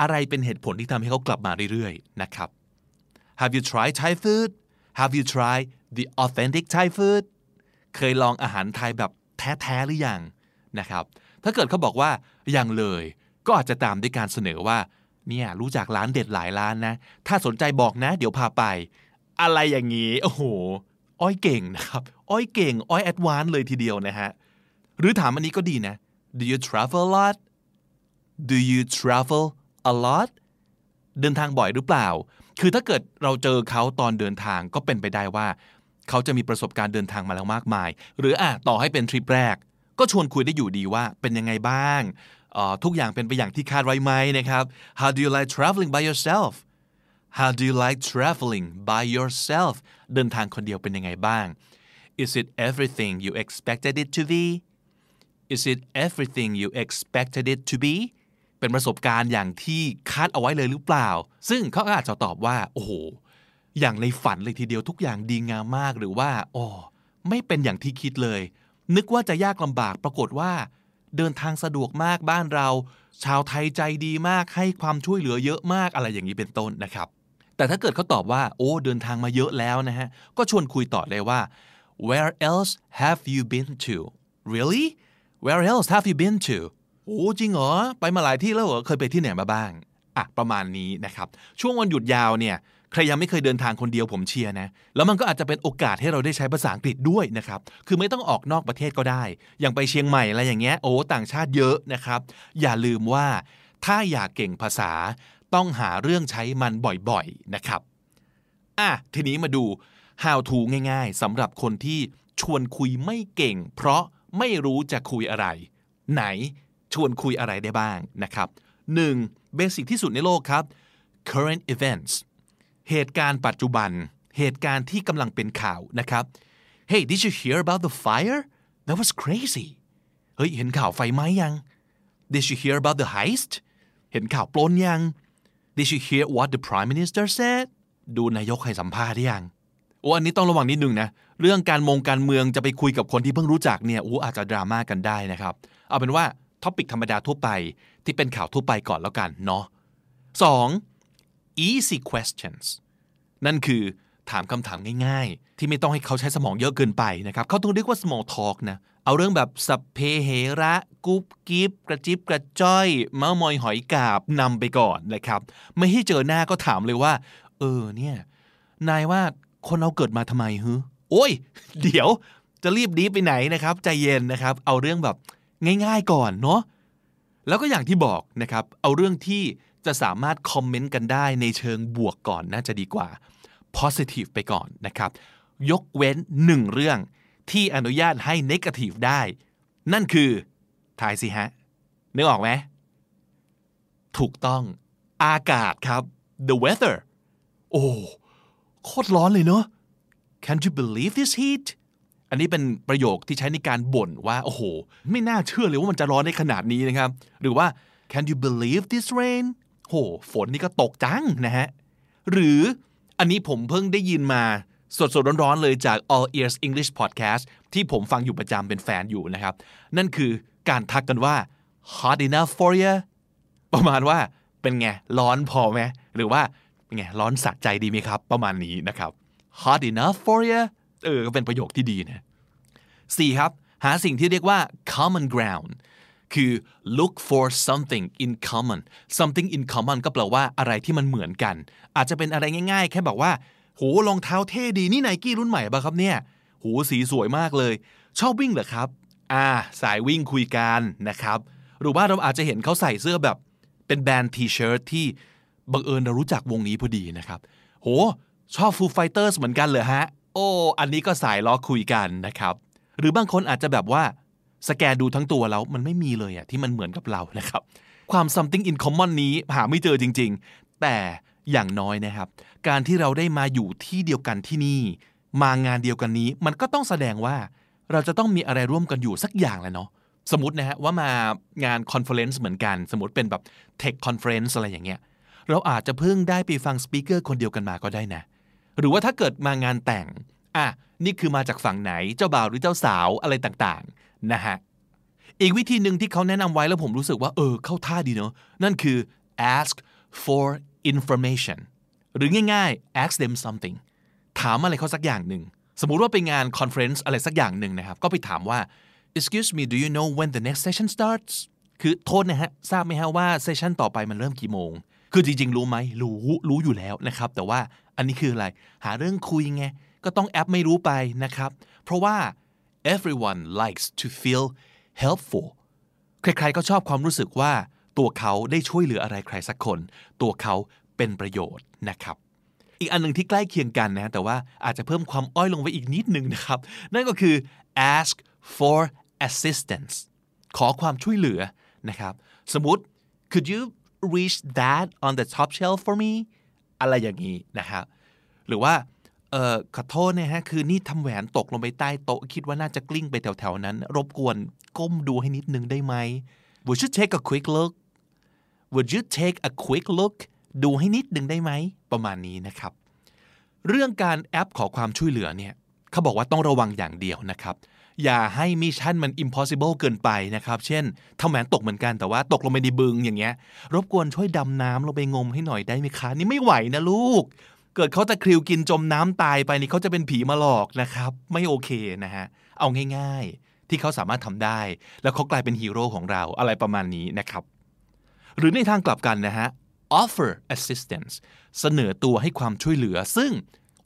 อะไรเป็นเหตุผลที่ทำให้เขากลับมาเรื่อยๆนะครับ Have you tried Thai food Have you tried the authentic Thai food เคยลองอาหารไทยแบบแท้ๆหรือยังนะครับถ้าเกิดเขาบอกว่ายังเลย ก็อาจจะตามด้วยการเสนอว่าเนี่ยรู้จักร้านเด็ดหลายร้านนะ ถ้าสนใจบอกนะ เดี๋ยวพาไป อะไรอย่างนี้ โอ้โห อ้อยเก่งนะครับ อ้อยเก่ง อ้อยแอดวานเลยทีเดียวนะฮะ หรือถามอันนี้ก็ดีนะ Do you travel a lot Do you travel a lot เดินทางบ่อยหรือเปล่า คือถ้าเกิดเราเจอเขาตอนเดินทางก็เป็นไปได้ว่า เขาจะมีประสบการณ์เดินทางมาแล้วมากมาย หรืออะต่อให้เป็นทริปแรก ก็ชวนคุยได้อยู่ดีว่าเป็นยังไงบ้าง ทุกอย่างเป็นไปอย่างที่คาดไว้ไหมนะครับ How do you like traveling by yourself How do you like traveling by yourself เดินทางคนเดียวเป็นยังไงบ้าง Is it everything you expected it to be Is it everything you expected it to be เป็นประสบการณ์อย่างที่คาดเอาไว้เลยหรือเปล่า ซึ่งเขาอาจจะตอบว่า โอ้โห อย่างในฝันเลยทีเดียวทุกอย่างดีงามมากหรือว่าอ๋อไม่เป็นอย่างที่คิดเลย นึกว่าจะยากลำบากปรากฏว่า เดินทางสะดวกมากบ้านเรา ชาวไทยใจดีมากให้ความช่วยเหลือเยอะมากอะไรอย่างนี้เป็นต้นนะครับแต่ถ้าเกิดเขาตอบว่า โอ้ เดินทางมาเยอะแล้วนะฮะ ก็ชวนคุยต่อเลยว่า where else have you been to really where else have you been to โอ้จริงเหรอ ไปมาหลายที่แล้วเหรอ เคยไปที่ไหนมาบ้าง อะ ประมาณนี้นะครับ ช่วงวันหยุดยาวเนี่ย ใครยังไม่เคยเดินทางคนเดียวผมเชียร์นะ แล้วมันก็อาจจะเป็นโอกาสให้เราได้ใช้ภาษาอังกฤษด้วยนะครับ คือไม่ต้องออกนอกประเทศก็ได้ อย่างไปเชียงใหม่อะไรอย่างเงี้ย โอ้ ต่างชาติเยอะนะครับ อย่าลืมว่า ถ้าอยากเก่งภาษา ต้องหาเรื่องใช้มันบ่อยๆ นะครับ อะ ทีนี้มาดู how to ง่ายๆสำหรับคนที่ชวนคุยไม่เก่ง เพราะไม่รู้จะคุยอะไร ไหนชวนคุยอะไรได้บ้างนะครับ 1. เบสิกที่สุดในโลกครับ current events เหตุการณ์ปัจจุบัน เหตุการณ์ที่กำลังเป็นข่าวนะครับ Hey did you hear about the fire that was crazy เฮ้ยเห็นข่าวไฟไหม้ยัง Did you hear about the heist เห็นข่าวปล้นยัง Did you hear what the prime minister said ดูนายกให้สัมภาษณ์ยัง โอ้อันนี้ต้องระวังนิดนึงนะ เรื่องการมงการเมืองจะไปคุยกับคนที่เพิ่งรู้จักเนี่ยโอ้อาจจะดราม่ากันได้นะครับ เอาเป็นว่าท็อปิกธรรมดาทั่วไปที่เป็นข่าวทั่วไปก่อนแล้วกันเนาะ 2. easy questions นั่นคือถามคำถามง่ายๆ ที่ไม่ต้องให้เขาใช้สมองเยอะเกินไปนะครับ เขาต้องเรียกว่า small talk นะ เอาเรื่องแบบสัพเพเหระกุ๊บกิ๊บกระจิบกระจ้อยเมามอยหอยกาบนำไปก่อนนะครับ ไม่ให้เจอหน้าก็ถามเลยว่า เออเนี่ย นายว่า คนเราเกิดมาทำไมฮึโอ้ย เดี๋ยวจะรีบดีไปไหนนะครับ ใจเย็นนะครับ เอาเรื่องแบบง่ายๆก่อนเนาะแล้วก็อย่างที่บอกนะครับ เอาเรื่องที่จะสามารถคอมเมนต์กันได้ในเชิงบวกก่อนน่าจะดีกว่า positive ไปก่อนนะครับ ยกเว้นหนึ่งเรื่องที่อนุญาตให้ negative ได้ นั่นคือทายสิฮะ นึกออกไหมถูกต้องอากาศครับ the weather โอ้ โคตรร้อนเลยเนอะ Can you believe this heat อันนี้เป็นประโยคที่ใช้ในการบ่นว่า โอ้โห ไม่น่าเชื่อเลยว่ามันจะร้อนในขนาดนี้นะครับ หรือว่า Can you believe this rain โห ฝนนี่ก็ตกจังนะฮะ หรืออันนี้ผมเพิ่งได้ยินมาสดๆร้อนๆเลยจาก All Ears English Podcast ที่ผมฟังอยู่ประจำเป็นแฟนอยู่นะครับ นั่นคือการทักกันว่า hot enough for you ประมาณว่าเป็นไง ร้อนพอไหมหรือว่า เป็นไงร้อนสะใจดีไหมครับ ประมาณนี้นะครับ hot enough for you เออก็เป็นประโยคที่ดีนะ 4. ครับ หาสิ่งที่เรียกว่า common ground คือ look for something in common something in common ก็แปลว่าอะไรที่มันเหมือนกัน อาจจะเป็นอะไรง่าย ๆ แค่บอกว่า โหรองเท้าเท่ดีนี่ไนกี้รุ่นใหม่ป่ะครับเนี่ยโหสีสวยมากเลย ชอบวิ่งเหรอครับ อ่า สายวิ่งคุยกันนะครับ หรือว่าเราอาจจะเห็นเขาใส่เสื้อแบบเป็น band T-shirt ที่ บังเอิญเรารู้จักวงนี้พอดีนะครับ โห ชอบ Foo Fighters เหมือนกันเหรอฮะ โอ้ อันนี้ก็สายร็อกคุยกันนะครับ หรือบางคนอาจจะแบบว่า สแกนดูทั้งตัวแล้วมันไม่มีเลยอะที่มันเหมือนกับเรานะครับ ความ something in common นี้หาไม่เจอจริง ๆ แต่อย่างน้อยนะครับ การที่เราได้มาอยู่ที่เดียวกันที่นี่ มางานเดียวกันนี้ มันก็ต้องแสดงว่า เราจะต้องมีอะไรร่วมกันอยู่สักอย่างแหละเนาะสมมตินะฮะว่ามางาน conference เหมือนกัน สมมติเป็นแบบ Tech Conference อะไรอย่างเงี้ย เราอาจจะเพิ่งได้ไปฟัง speaker คนเดียวกันมาก็ได้นะ หรือว่าถ้าเกิดมางานแต่ง อะ นี่คือมาจากฝั่งไหน เจ้าบ่าวหรือเจ้าสาวอะไรต่างๆ นะฮะ อีกวิธีหนึ่งที่เขาแนะนำไว้แล้วผมรู้สึกว่า เออ เข้าท่าดีเนาะ นั่นคือ ask for information หรือง่ายๆ ask them something ถามอะไรเขาสักอย่างหนึ่ง สมมุติว่าไปงาน conference อะไรสักอย่างหนึ่งนะครับ ก็ไปถามว่า excuse me do you know when the next session starts คือโทษนะฮะ ทราบไหมฮะว่า session ต่อไปมันเริ่มกี่โมง คือจริง ๆ รู้ไหมรู้รู้อยู่แล้วนะครับ แต่ว่าอันนี้คืออะไร หาเรื่องคุยไง ก็ต้องแอปไม่รู้ไปนะครับ เพราะว่า everyone likes to feel helpful ใครๆก็ชอบความรู้สึกว่าตัวเขาได้ช่วยเหลืออะไรใครสักคน ตัวเขาเป็นประโยชน์นะครับ อีกอันหนึ่งที่ใกล้เคียงกันนะ แต่ว่าอาจจะเพิ่มความอ้อยลงไปอีกนิดนึงนะครับ นั่นก็คือ ask for assistance ขอความช่วยเหลือนะครับ สมมติ could you reach that on the top shelf for me อะไรอย่างนี้นะครับหรือว่าเอ่อขอโทษนะฮะคือนี่ทำแหวนตกลงไปใต้โต๊ะคิดว่าน่าจะกลิ้งไปแถวๆนั้น รบกวนก้มดูให้นิดนึงได้ไหม Would you take a quick look Would you take a quick look ดูให้นิดนึงได้ไหม ประมาณนี้นะครับ เรื่องการแอปขอความช่วยเหลือเนี่ยเขาบอกว่าต้องระวังอย่างเดียวนะครับ อย่าให้ mission มัน impossible เกินไปนะครับ เช่นทำแหวนตกเหมือนกันแต่ว่าตกลงไปในบึงอย่างเงี้ย รบกวนช่วยดำน้ำลงไปงมให้หน่อยได้ไหมคะ นี่ไม่ไหวนะลูก เกิดเขาตะคริวกินจมน้ำตายไปนี่เขาจะเป็นผีมาหลอกนะครับ ไม่โอเคนะฮะ เอาง่าย ๆ ที่เขาสามารถทำได้ แล้วเขากลายเป็นฮีโร่ของเราอะไรประมาณนี้นะครับ หรือในทางกลับกันนะฮะ offer assistance เสนอตัวให้ความช่วยเหลือ ซึ่ง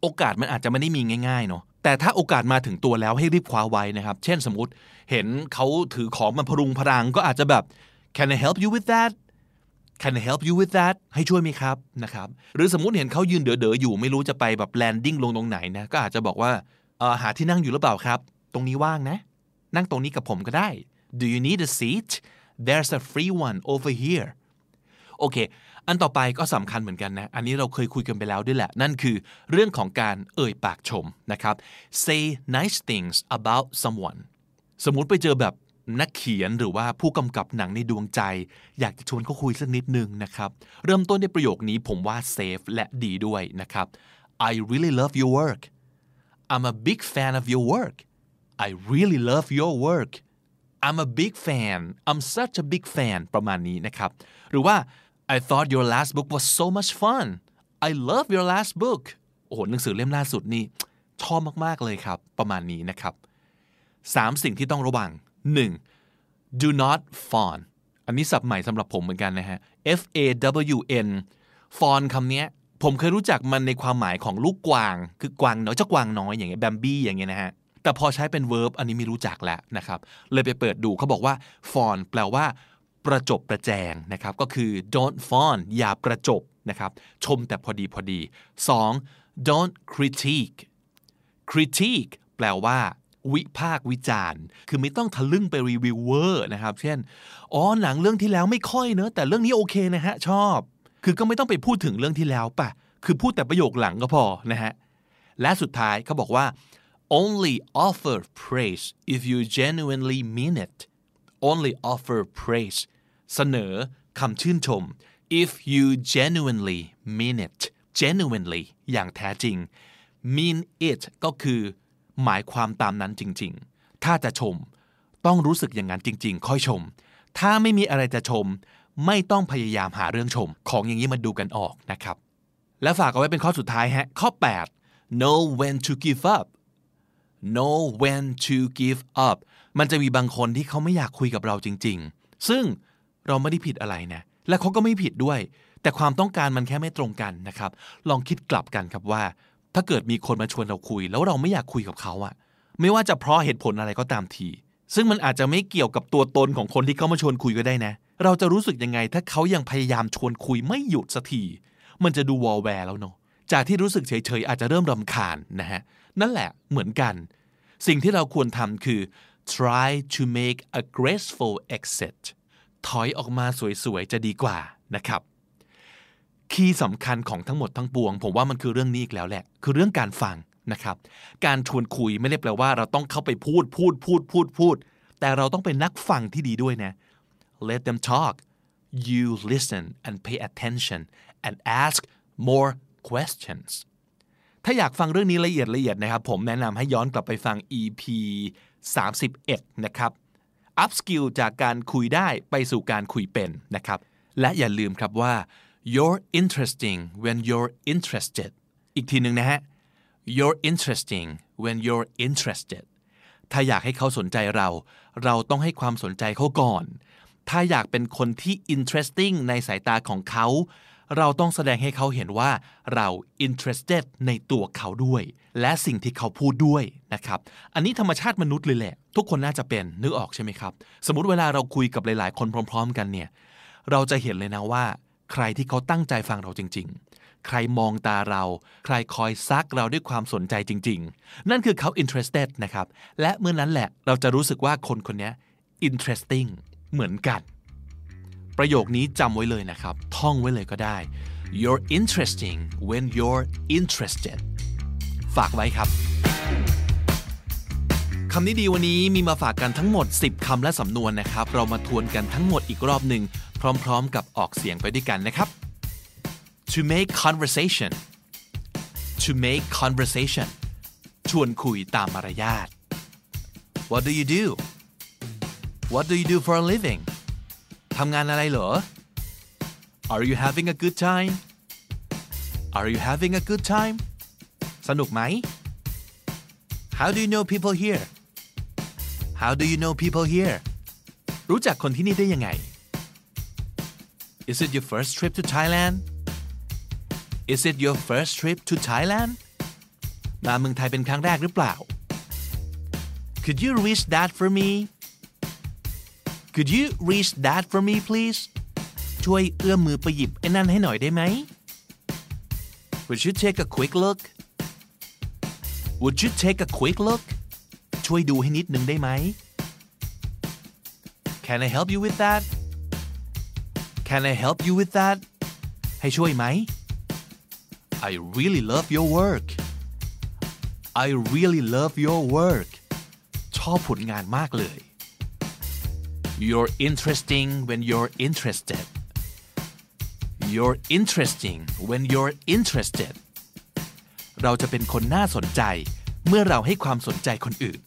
โอกาสมันอาจจะไม่ได้มีง่ายๆเนาะ แต่ถ้าโอกาสมาถึงตัวแล้วให้รีบคว้าไว้นะครับ เช่นสมมติเห็นเขาถือของมันพรุงพรังก็อาจจะแบบ can I help you with that can I help you with that ให้ช่วยไหมครับนะครับ หรือสมมติเห็นเขายืนเด๋อๆอยู่ไม่รู้จะไปแบบ landing ลงตรงไหนนะก็อาจจะบอกว่าหาที่นั่งอยู่หรือเปล่าครับ ตรงนี้ว่างนะ นั่งตรงนี้กับผมก็ได้ do you need a seat there's a free one over here โอเค อันต่อไปก็สำคัญเหมือนกันนะ อันนี้เราเคยคุยกันไปแล้วด้วยแหละ นั่นคือเรื่องของการเอ่ยปากชมนะครับ say nice things about someone สมมุติไปเจอแบบนักเขียนหรือว่าผู้กำกับหนังในดวงใจ อยากจะชวนเขาคุยสักนิดนึงนะครับ เริ่มต้นในประโยคนี้ผมว่าเซฟและดีด้วยนะครับ I really love your work I'm a big fan of your work I really love your work I'm a big fan I'm such a big fan ประมาณนี้นะครับ หรือว่า I thought your last book was so much fun I love your last book โอ้โหหนังสือเล่มล่าสุดนี่ชอบมากๆเลยครับ ประมาณนี้นะครับสามสิ่งที่ต้องระวัง 1. do not fawn อันนี้สับใหม่สำหรับผมเหมือนกันนะฮะ F A W N fawn คำนี้ผมเคยรู้จักมันในความหมายของลูกกวาง คือกวางน้อยเจ้ากวางน้อยอย่างเงี้ยแบมบี้อย่างเงี้ยนะฮะแต่พอใช้เป็น verb อันนี้ไม่รู้จักแล้วนะครับ เลยไปเปิดดูเขาบอกว่า fawn แปลว่า ประจบประแจงนะครับก็คือ don't fawn อย่าประจบนะครับชมแต่พอดีพอดี 2. don't critique critique แปลว่า วิพากษ์วิจารณ์ คือไม่ต้องทะลึ่งไปรีวิวเวอร์นะครับ เช่น อ๋อหนังเรื่องที่แล้วไม่ค่อยเนอะแต่เรื่องนี้โอเคนะฮะชอบ คือก็ไม่ต้องไปพูดถึงเรื่องที่แล้วปะคือพูดแต่ประโยคหลังก็พอนะฮะ และสุดท้ายเขาบอกว่า only offer praise if you genuinely mean it only offer praise เสนอคำชื่นชม if you genuinely mean it genuinely อย่างแท้จริง mean it ก็คือหมายความตามนั้นจริง ๆ ถ้าจะชม ต้องรู้สึกอย่างนั้นจริง ๆ ค่อยชม ถ้าไม่มีอะไรจะชม ไม่ต้องพยายามหาเรื่องชม ของอย่างนี้มาดูกันออกนะครับ และฝากเอาไว้เป็นข้อสุดท้ายฮะ ข้อ 8 know when to give up know when to give up มันจะมีบางคนที่เขาไม่อยากคุยกับเราจริง ๆ ซึ่ง เราไม่ได้ผิดอะไรนะ และเขาก็ไม่ผิดด้วย แต่ความต้องการมันแค่ไม่ตรงกันนะครับ ลองคิดกลับกันครับว่า ถ้าเกิดมีคนมาชวนเราคุย แล้วเราไม่อยากคุยกับเขาอะไม่ว่าจะเพราะเหตุผลอะไรก็ตามที ซึ่งมันอาจจะไม่เกี่ยวกับตัวตนของคนที่เขามาชวนคุยก็ได้นะ เราจะรู้สึกยังไง ถ้าเขายังพยายามชวนคุยไม่หยุดสักที มันจะดูวอลแวร์แล้วเนาะ จากที่รู้สึกเฉยๆอาจจะเริ่มรำคาญนะฮะ นั่นแหละเหมือนกัน สิ่งที่เราควรทำคือ try to make a graceful exit ถอยออกมาสวยๆ จะดีกว่านะครับ คีย์สำคัญของทั้งหมดทั้งปวง ผมว่ามันคือเรื่องนี้อีกแล้วแหละ คือเรื่องการฟังนะครับ การชวนคุยไม่ได้แปลว่า เราต้องเข้าไปพูดพูดพูดพูดพูด แต่เราต้องเป็นนักฟังที่ดีด้วยนะ let them talk you listen and pay attention and ask more questions ถ้าอยากฟังเรื่องนี้ละเอียดละเอียดนะครับ ผมแนะนำให้ย้อนกลับไปฟัง EP 31 นะครับ up skill จากการคุยได้ไปสู่การคุยเป็นนะครับ และอย่าลืมครับว่า you're interesting when you're interested อีกทีหนึ่งนะฮะ you're interesting when you're interested ถ้าอยากให้เขาสนใจเรา เราต้องให้ความสนใจเขาก่อน ถ้าอยากเป็นคนที่ interesting ในสายตาของเขา เราต้องแสดงให้เขาเห็นว่าเรา interested ในตัวเขาด้วย และสิ่งที่เขาพูดด้วยนะครับ อันนี้ธรรมชาติมนุษย์เลยแหละ ทุกคนน่าจะเป็นนึกออกใช่ไหมครับ สมมติเวลาเราคุยกับหลาย ๆ คนพร้อม ๆ กันเนี่ย เราจะเห็นเลยนะว่า ใครที่เขาตั้งใจฟังเราจริง ๆ ใครมองตาเรา ใครคอยซักเราด้วยความสนใจจริง ๆ นั่นคือเขา interested นะครับ และเมื่อนั้นแหละ เราจะรู้สึกว่าคนคนนี้ interesting เหมือนกัน ประโยคนี้จำไว้เลยนะครับ ท่องไว้เลยก็ได้ you're interesting when you're interested ฝากไว้ครับคำนี้ดีวันนี้มีมาฝากกันทั้งหมด 10คำและสำนวนนะครับ เรามาทวนกันทั้งหมดอีกรอบหนึ่งพร้อมๆ กับออกเสียงไปด้วยกันนะครับ to make conversation to make conversation ชวนคุยตามมารยาท what do you do what do you do for a living ทำงานอะไรเหรอ Are you having a good time Are you having a good time สนุกไหม How do you know people here How do you know people here รู้จักคนที่นี่ได้ยังไง Is it your first trip to Thailand Is it your first trip to Thailand มาเมืองไทยเป็นครั้งแรกหรือเปล่า Could you reach that for me Could you reach that for me please ช่วยเอื้อมมือไปหยิบไอ้นั่นให้หน่อยได้ไหม Would you take a quick look Would you take a quick look ช่วยดูให้นิดนึงได้ไหม Can I help you with that Can I help you with that ให้ช่วยไหม I really love your work I really love your work ชอบผลงานมากเลย You're interesting when you're interested You're interesting when you're interested เราจะเป็นคนน่าสนใจ เมื่อเราให้ความสนใจคนอื่น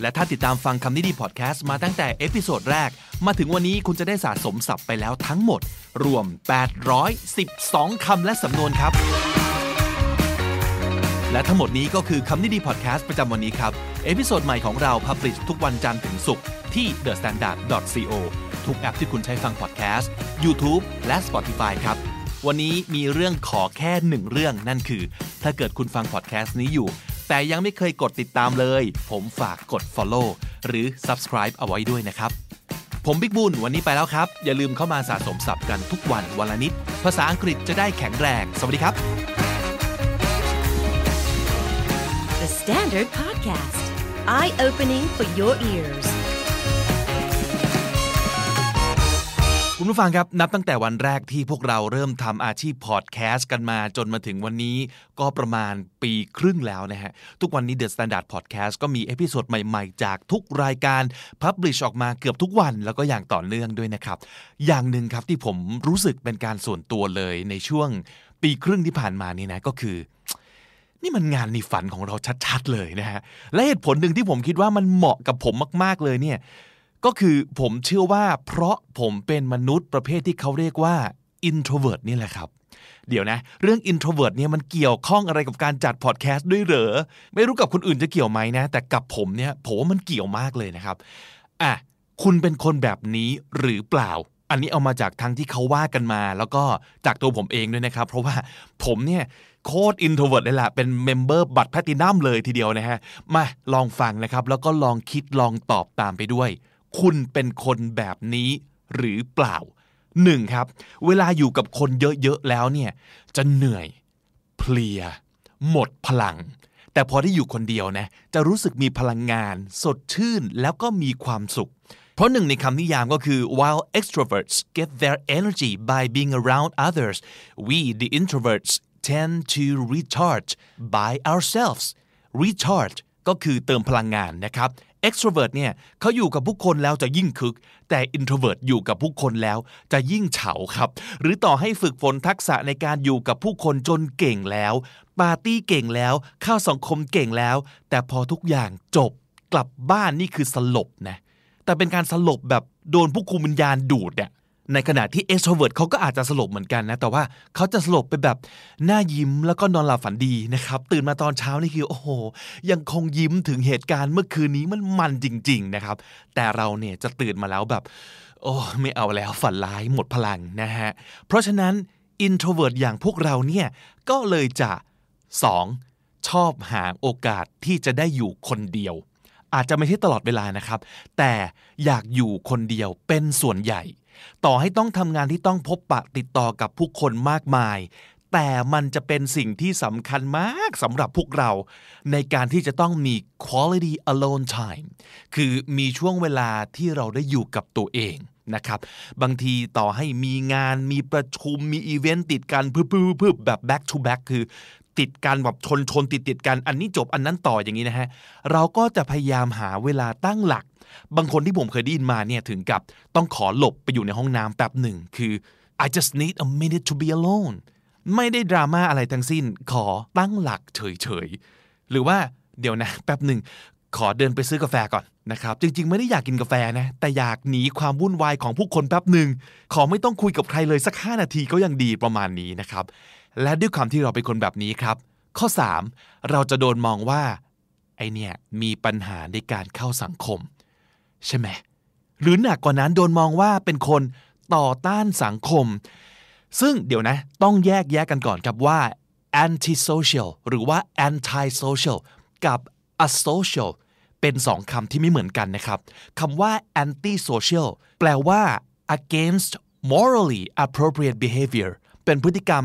และถ้าติดตามฟังคำนี้ดีพอดแคสต์มาตั้งแต่ episode แรก มาถึงวันนี้คุณจะได้สะสมศัพท์ไปแล้วทั้งหมด รวม 812 คำและสำนวนครับ และทั้งหมดนี้ก็คือคำนี้ดีพอดแคสต์ประจำวันนี้ครับ episode ใหม่ของเรา publish ทุกวันจันทร์ถึงศุกร์ที่ thestandard.co ทุกแอปที่คุณใช้ฟังพอดแคสต์ YouTube และ Spotify ครับ วันนี้มีเรื่องขอแค่หนึ่งเรื่องนั่นคือ ถ้าเกิดคุณฟังพอดแคสต์นี้อยู่ แต่ยังไม่เคยกดติดตามเลย ผมฝากกด follow หรือ subscribe เอาไว้ด้วยนะครับ ผมบิ๊กบุญวันนี้ไปแล้วครับ อย่าลืมเข้ามาสะสมศัพท์กันทุกวันวันละนิด ภาษาอังกฤษจะได้แข็งแรง สวัสดีครับ The Standard Podcast, eye opening for your ears. คุณผู้ฟังครับ นับตั้งแต่วันแรกที่พวกเราเริ่มทำอาชีพพอดแคสต์กันมาจนมาถึงวันนี้ก็ประมาณปีครึ่งแล้วนะฮะ ทุกวันนี้ The Standard Podcast ก็มี episode ใหม่ๆ จากทุกรายการ publish ออกมาเกือบทุกวันแล้วก็อย่างต่อเนื่องด้วยนะครับ อย่างหนึ่งครับที่ผมรู้สึกเป็นการส่วนตัวเลยในช่วงปีครึ่งที่ผ่านมานี่นะก็คือ นี่มันงานในฝันของเราชัดๆเลยนะฮะและเหตุผลหนึ่งที่ผมคิดว่ามันเหมาะกับผมมาก ๆเลยเนี่ยก็คือผมเชื่อว่าเพราะผมเป็นมนุษย์ประเภทที่เขาเรียกว่า introvert นี่แหละครับ เดี๋ยวนะ เรื่อง introvert เนี่ยมันเกี่ยวข้องอะไรกับการจัดพอดแคสต์ด้วยเหรอ ไม่รู้กับคนอื่นจะเกี่ยวไหมนะ แต่กับผมเนี่ยผมว่ามันเกี่ยวมากเลยนะครับอะคุณเป็นคนแบบนี้หรือเปล่า อันนี้เอามาจากทั้งที่เขาว่ากันมา แล้วก็จากตัวผมเองด้วยนะครับ เพราะว่าผมเนี่ยโคตร introvert เลยล่ะ เป็น member บัตรแพลตินัมเลยทีเดียวนะฮะ มาลองฟังนะครับ แล้วก็ลองคิดลองตอบตามไปด้วย คุณเป็นคนแบบนี้หรือเปล่าหนึ่งครับ เวลาอยู่กับคนเยอะๆแล้วเนี่ย จะเหนื่อย เพลีย หมดพลัง แต่พอได้อยู่คนเดียวนะ จะรู้สึกมีพลังงาน สดชื่นแล้วก็มีความสุข เพราะหนึ่งในคำนิยามก็คือ while extroverts get their energy by being around others we the introverts tend to recharge by ourselves recharge ก็คือเติมพลังงานนะครับ extrovert เนี่ยเขาอยู่กับผู้คนแล้วจะยิ่งคึก แต่ introvert อยู่กับผู้คนแล้วจะยิ่งเฉาครับ หรือต่อให้ฝึกฝนทักษะในการอยู่กับผู้คนจนเก่งแล้ว ปาร์ตี้เก่งแล้ว เข้าสังคมเก่งแล้ว แต่พอทุกอย่างจบกลับบ้านนี่คือสลบนะ แต่เป็นการสลบแบบโดนผู้คุมวิญญาณดูดเนี่ยในขณะที่ extrovert เขาก็อาจจะสลบเหมือนกันนะ แต่ว่าเขาจะสลบไปแบบหน้ายิ้มแล้วก็นอนหลับฝันดีนะครับ ตื่นมาตอนเช้านี่คือโอ้โห ยังคงยิ้มถึงเหตุการณ์เมื่อคืนนี้มันมันจริง ๆ นะครับ แต่เราเนี่ยจะตื่นมาแล้วแบบ โอ้ไม่เอาแล้วฝันร้ายหมดพลังนะฮะ เพราะฉะนั้น introvert อย่างพวกเราเนี่ยก็เลยจะ 2. ชอบหาโอกาสที่จะได้อยู่คนเดียว อาจจะไม่ใช่ตลอดเวลานะครับ แต่อยากอยู่คนเดียวเป็นส่วนใหญ่ ต่อให้ต้องทำงานที่ต้องพบปะติดต่อกับผู้คนมากมาย แต่มันจะเป็นสิ่งที่สำคัญมากสำหรับพวกเรา ในการที่จะต้องมี quality alone time คือมีช่วงเวลาที่เราได้อยู่กับตัวเองนะครับบางทีต่อให้มีงานมีประชุมมีอีเวนต์ติดกันพึบๆแบบ back to back คือ ติดกันแบบชนชนติดติดกันอันนี้จบอันนั้นต่ออย่างนี้นะฮะเราก็จะพยายามหาเวลาตั้งหลัก บางคนที่ผมเคยได้ยินมาเนี่ยถึงกับต้องขอหลบไปอยู่ในห้องน้ำแป๊บหนึ่งคือ I just need a minute to be alone ไม่ได้ดราม่าอะไรทั้งสิ้น ขอตั้งหลักเฉยๆ หรือว่าเดี๋ยวนะแป๊บหนึ่งขอเดินไปซื้อกาแฟก่อนนะครับ จริงๆ ไม่ได้อยากกินกาแฟนะ แต่อยากหนีความวุ่นวายของผู้คนแป๊บหนึ่งขอไม่ต้องคุยกับใครเลยสัก 5 นาทีก็ยังดีประมาณนี้นะครับ และด้วยความที่เราเป็นคนแบบนี้ครับ ข้อ 3 เราจะโดนมองว่าไอเนี่ยมีปัญหาในการเข้าสังคม ใช่ไหมหรือหนักกว่านั้นโดนมองว่าเป็นคนต่อต้านสังคม ซึ่งเดี๋ยวนะต้องแยกแยะกันก่อนครับว่า anti social หรือว่า anti social กับ asocial เป็นสองคำที่ไม่เหมือนกันนะครับคำว่า anti social แปลว่า against morally appropriate behavior เป็นพฤติกรรม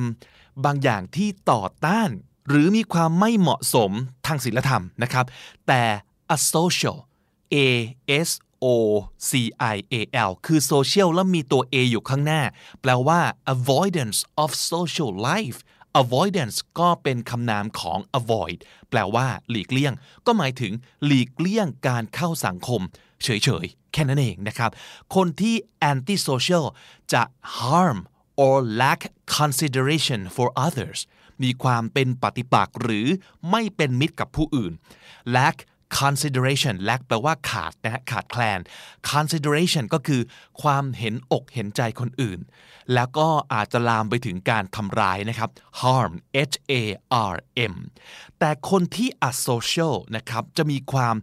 บางอย่างที่ต่อต้าน หรือมีความไม่เหมาะสมทางศีลธรรมนะครับ แต่ asocial A S O C I A L คือ social แล้วมีตัว A อยู่ข้างหน้า แปลว่า avoidance of social life avoidance ก็เป็นคำนามของ avoid แปลว่า หลีกเลี่ยง ก็หมายถึงหลีกเลี่ยงการเข้าสังคม เฉยๆ แค่นั้นเองนะครับ คนที่ anti social จะ harm or lack consideration for others มีความเป็นปฏิปักษ์หรือไม่เป็นมิตรกับผู้อื่น lack consideration lack แปลว่าขาดนะฮะขาดแคลน consideration ก็คือความเห็นอกเห็นใจคนอื่น แล้วก็อาจจะลามไปถึงการทำร้ายนะครับ harm h a r m แต่คนที่ asocial นะครับจะมีความ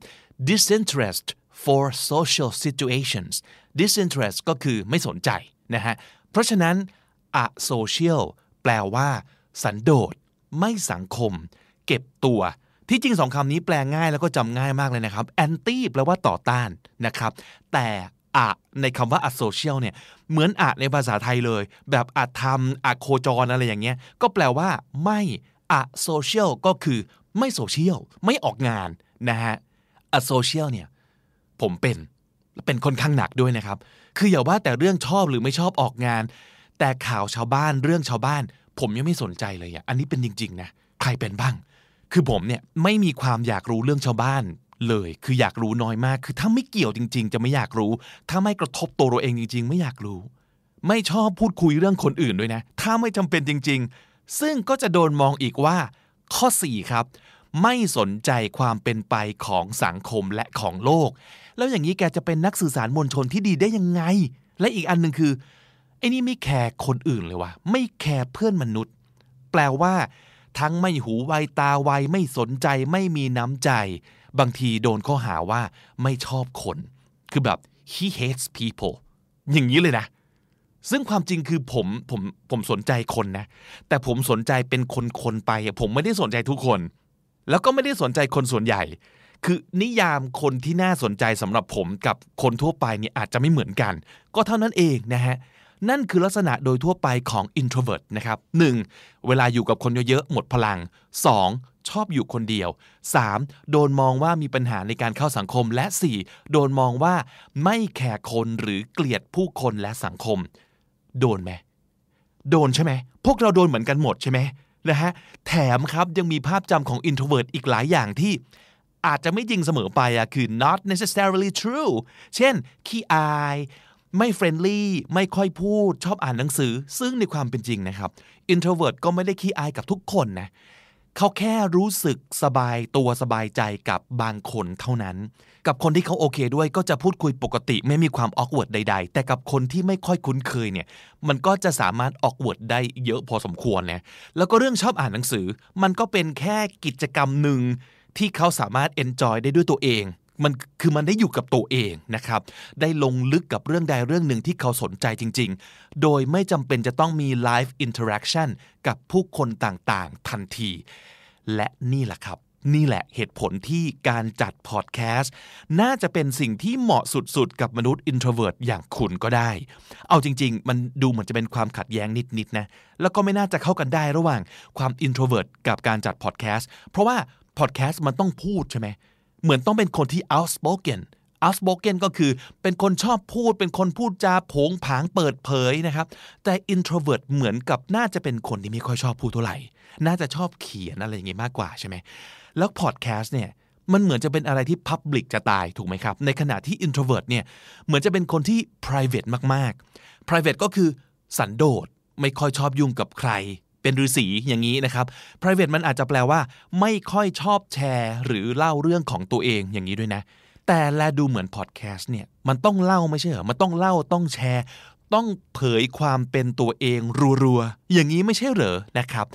disinterest for social situations disinterest ก็คือไม่สนใจนะฮะเพราะฉะนั้น asocial แปลว่า สันโดษ ไม่สังคม เก็บตัว ที่จริงสองคำนี้แปลง่ายแล้วก็จำง่ายมากเลยนะครับ anti แปลว่าต่อต้านนะครับ แต่อะในคำว่า asocial เนี่ยเหมือนอะในภาษาไทยเลย แบบอะธรรมอะโคจรอะไรอย่างเงี้ย ก็แปลว่าไม่ asocial ก็คือไม่โซเชียลไม่ออกงานนะฮะ asocial เนี่ยผมเป็นเป็นค่อนข้างหนักด้วยนะครับ คืออย่าว่าแต่เรื่องชอบหรือไม่ชอบออกงาน แต่ข่าวชาวบ้านเรื่องชาวบ้าน ผมยังไม่สนใจเลยอะอันนี้เป็นจริงๆนะใครเป็นบ้าง คือผมเนี่ยไม่มีความอยากรู้เรื่องชาวบ้านเลย คืออยากรู้น้อยมาก คือถ้าไม่เกี่ยวจริง ๆ จะไม่อยากรู้ ถ้าไม่กระทบตัวเราเองจริง ๆ ไม่อยากรู้ ไม่ชอบพูดคุยเรื่องคนอื่นด้วยนะ ถ้าไม่จำเป็นจริง ๆ ซึ่งก็จะโดนมองอีกว่า ข้อ 4 ครับ ไม่สนใจความเป็นไปของสังคมและของโลก แล้วอย่างนี้แกจะเป็นนักสื่อสารมวลชนที่ดีได้ยังไง และอีกอันหนึ่งคือ ไอ้นี่ไม่แคร์คนอื่นเลยว่ะไม่แคร์เพื่อนมนุษย์ แปลว่า ทั้งไม่หูไวตาไวไม่สนใจไม่มีน้ำใจ บางทีโดนข้อหาว่าไม่ชอบคน คือแบบ he hates people อย่างนี้เลยนะ ซึ่งความจริงคือผมผมผมสนใจคนนะ แต่ผมสนใจเป็นคนๆไป ผมไม่ได้สนใจทุกคน แล้วก็ไม่ได้สนใจคนส่วนใหญ่ คือนิยามคนที่น่าสนใจสำหรับผมกับคนทั่วไปเนี่ยอาจจะไม่เหมือนกัน ก็เท่านั้นเองนะฮะ นั่นคือลักษณะโดยทั่วไปของ introvert นะครับ 1. เวลาอยู่กับคนเยอะๆ หมดพลัง 2. ชอบอยู่คนเดียว 3. โดนมองว่ามีปัญหาในการเข้าสังคม และ 4. โดนมองว่าไม่แคร์คนหรือเกลียดผู้คนและสังคม โดนไหม โดนใช่ไหม พวกเราโดนเหมือนกันหมดใช่ไหมนะฮะ แถมครับยังมีภาพจำของ introvert อีกหลายอย่างที่อาจจะไม่จริงเสมอไปอะคือ not necessarily true เช่น ขี้อาย ไม่ friendly ไม่ค่อยพูดชอบอ่านหนังสือ ซึ่งในความเป็นจริงนะครับ introvert ก็ไม่ได้ขี้อายกับทุกคนนะเขาแค่รู้สึกสบายตัวสบายใจกับบางคนเท่านั้น กับคนที่เขาโอเคด้วยก็จะพูดคุยปกติไม่มีความ awkward ใด ๆ แต่กับคนที่ไม่ค่อยคุ้นเคยเนี่ย มันก็จะสามารถ awkward ได้เยอะพอสมควรนะแล้วก็เรื่องชอบอ่านหนังสือ มันก็เป็นแค่กิจกรรมหนึ่งที่เขาสามารถเอนจอยได้ด้วยตัวเอง มันคือมันได้อยู่กับตัวเองนะครับ ได้ลงลึกกับเรื่องใดเรื่องหนึ่งที่เขาสนใจจริง ๆ โดยไม่จำเป็นจะต้องมี live interaction กับผู้คนต่างๆ ทันที และนี่แหละครับ นี่แหละเหตุผลที่การจัดพอดแคสต์น่าจะเป็นสิ่งที่เหมาะสุดๆ กับมนุษย์ introvert อย่างคุณก็ได้ เอาจริง ๆ มันดูเหมือนจะเป็นความขัดแย้งนิดๆนะ แล้วก็ไม่น่าจะเข้ากันได้ระหว่างความ introvert กับการจัดพอดแคสต์เพราะว่าพอดแคสต์มันต้องพูดใช่ไหม เหมือนต้องเป็นคนที่ outspoken outspoken ก็คือเป็นคนชอบพูด เป็นคนพูดจาผงผางเปิดเผยนะครับ แต่ introvert เหมือนกับน่าจะเป็นคนที่ไม่ค่อยชอบพูดเท่าไหร่ น่าจะชอบเขียนอะไรอย่างงี้มากกว่าใช่ไหม แล้วพอดแคสต์เนี่ยมันเหมือนจะเป็นอะไรที่ Public จะตายถูกไหมครับ ในขณะที่ introvert เนี่ยเหมือนจะเป็นคนที่ private มากๆ private ก็คือสันโดษไม่ค่อยชอบยุ่งกับใคร เป็นฤาษีอย่างนี้นะครับ private มันอาจจะแปลว่า ไม่ค่อยชอบแชร์ หรือเล่าเรื่องของตัวเองอย่างนี้ด้วยนะ แต่แลดูเหมือนพอดแคสต์เนี่ยมันต้องเล่าไม่ใช่เหรอมันต้องเล่าต้องแชร์ ต้องเผยความเป็นตัวเองรัวๆอย่างนี้ไม่ใช่เหรอนะครับ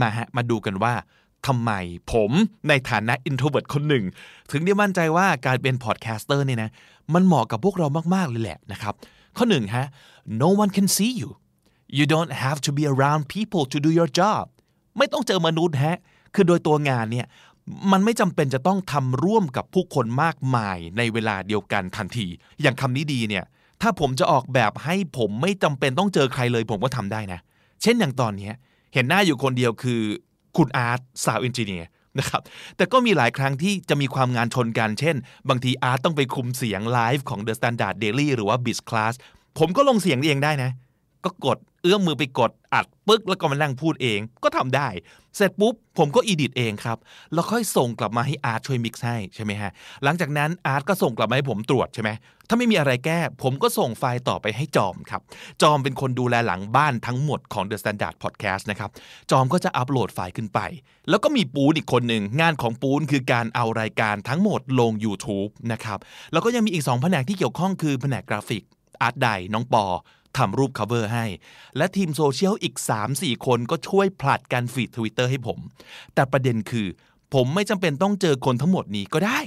มาฮะมาดูกันว่าทำไมผมในฐานะ introvert คนหนึ่ง ถึงได้มั่นใจว่าการเป็น podcaster เนี่ยนะมันเหมาะกับพวกเรามาก ๆ เลยแหละนะครับ ข้อหนึ่งฮะ no one can see you you don't have to be around people to do your job ไม่ต้องเจอมนุษย์ฮะ คือโดยตัวงานเนี่ย มันไม่จำเป็นจะต้องทำร่วมกับผู้คนมากมายในเวลาเดียวกันทันที อย่างคำนี้ดีเนี่ย ถ้าผมจะออกแบบให้ผมไม่จำเป็นต้องเจอใครเลยผมก็ทำได้นะ เช่นอย่างตอนนี้เห็นหน้าอยู่คนเดียวคือคุณอาร์ตสาวเอนจิเนียร์นะครับแต่ก็มีหลายครั้งที่จะมีความงานชนกัน เช่น บางทีอาร์ตต้องไปคุมเสียงไลฟ์ของ The Standard Daily หรือว่า Biz Class ผมก็ลงเสียงเองได้นะ ก็กดเอื้อมมือไปกดอัดปึ๊กแล้วก็มานั่งพูดเองก็ทำได้ เสร็จปุ๊บผมก็ edit เองครับ แล้วค่อยส่งกลับมาให้อาร์ตช่วย mix ให้ใช่ไหมฮะ หลังจากนั้นอาร์ตก็ส่งกลับมาให้ผมตรวจใช่ไหมถ้าไม่มีอะไรแก้ ผมก็ส่งไฟล์ต่อไปให้จอมครับ จอมเป็นคนดูแลหลังบ้านทั้งหมดของ The Standard Podcast นะครับ จอมก็จะอัปโหลดไฟล์ขึ้นไป แล้วก็มีปูนอีกคนหนึ่งงานของปูนคือการเอารายการทั้งหมดลง YouTube นะครับแล้วก็ยังมีอีก2แผนกที่เกี่ยวข้องคือแผนกกราฟิกอาร์ตไดน้องปอ ทำรูป cover ให้ และทีมโซเชียลอีก 3-4 คนก็ช่วยผลัดกันฟีดทวิตเตอร์ให้ผม แต่ประเด็นคือ ผมไม่จำเป็นต้องเจอคนทั้งหมดนี้ก็ได้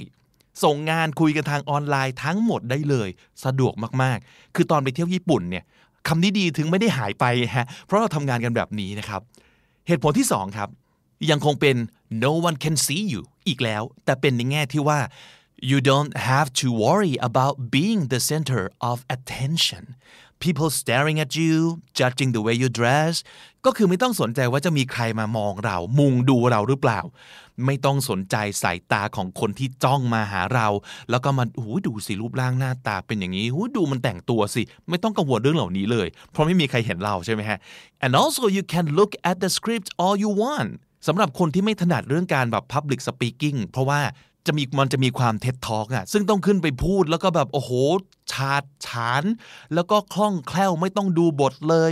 ส่งงานคุยกันทางออนไลน์ทั้งหมดได้เลย สะดวกมากๆ คือตอนไปเที่ยวญี่ปุ่นเนี่ยคำนี้ดีถึงไม่ได้หายไปฮะเพราะเราทำงานกันแบบนี้นะครับ เหตุผลที่2ครับยังคงเป็น no one can see you อีกแล้ว แต่เป็นในแง่ที่ว่า you don't have to worry about being the center of attention people staring at you judging the way you dress ก็คือไม่ต้องสนใจว่าจะมีใครมามองเรา มุงดูเราหรือเปล่า ไม่ต้องสนใจสายตาของคนที่จ้องมาหาเรา แล้วก็มาหูดูสิรูปร่างหน้าตาเป็นอย่างนี้หูดูมันแต่งตัวสิ ไม่ต้องกังวลเรื่องเหล่านี้เลย เพราะไม่มีใครเห็นเราใช่ไหมฮะ and also you can look at the script all you want สำหรับคนที่ไม่ถนัดเรื่องการแบบ public speaking เพราะว่า จะมีมันจะมีความเท็ดทอกอะซึ่งต้องขึ้นไปพูดแล้วก็แบบโอ้โหชาดฉาน แล้วก็คล่องแคล่วไม่ต้องดูบทเลย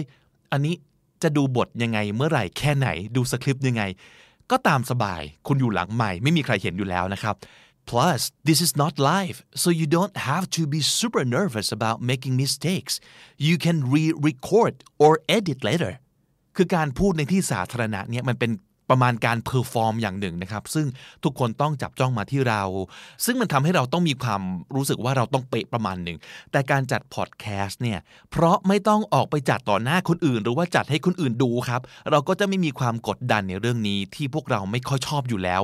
อันนี้จะดูบทยังไงเมื่อไหร่แค่ไหนดูสคริปต์ยังไง ก็ตามสบายคุณอยู่หลังไมค์ไม่มีใครเห็นอยู่แล้วนะครับ plus this is not live so you don't have to be super nervous about making mistakes you can re-record or edit later คือการพูดในที่สาธารณะเนี่ยมันเป็น ประมาณการ perform อย่างหนึ่งนะครับ ซึ่งทุกคนต้องจับจ้องมาที่เรา ซึ่งมันทำให้เราต้องมีความรู้สึกว่าเราต้องเป๊ะประมาณหนึ่ง แต่การจัดพอดแคสต์เนี่ย เพราะไม่ต้องออกไปจัดต่อหน้าคนอื่น หรือว่าจัดให้คนอื่นดูครับ เราก็จะไม่มีความกดดันในเรื่องนี้ที่พวกเราไม่ค่อยชอบอยู่แล้ว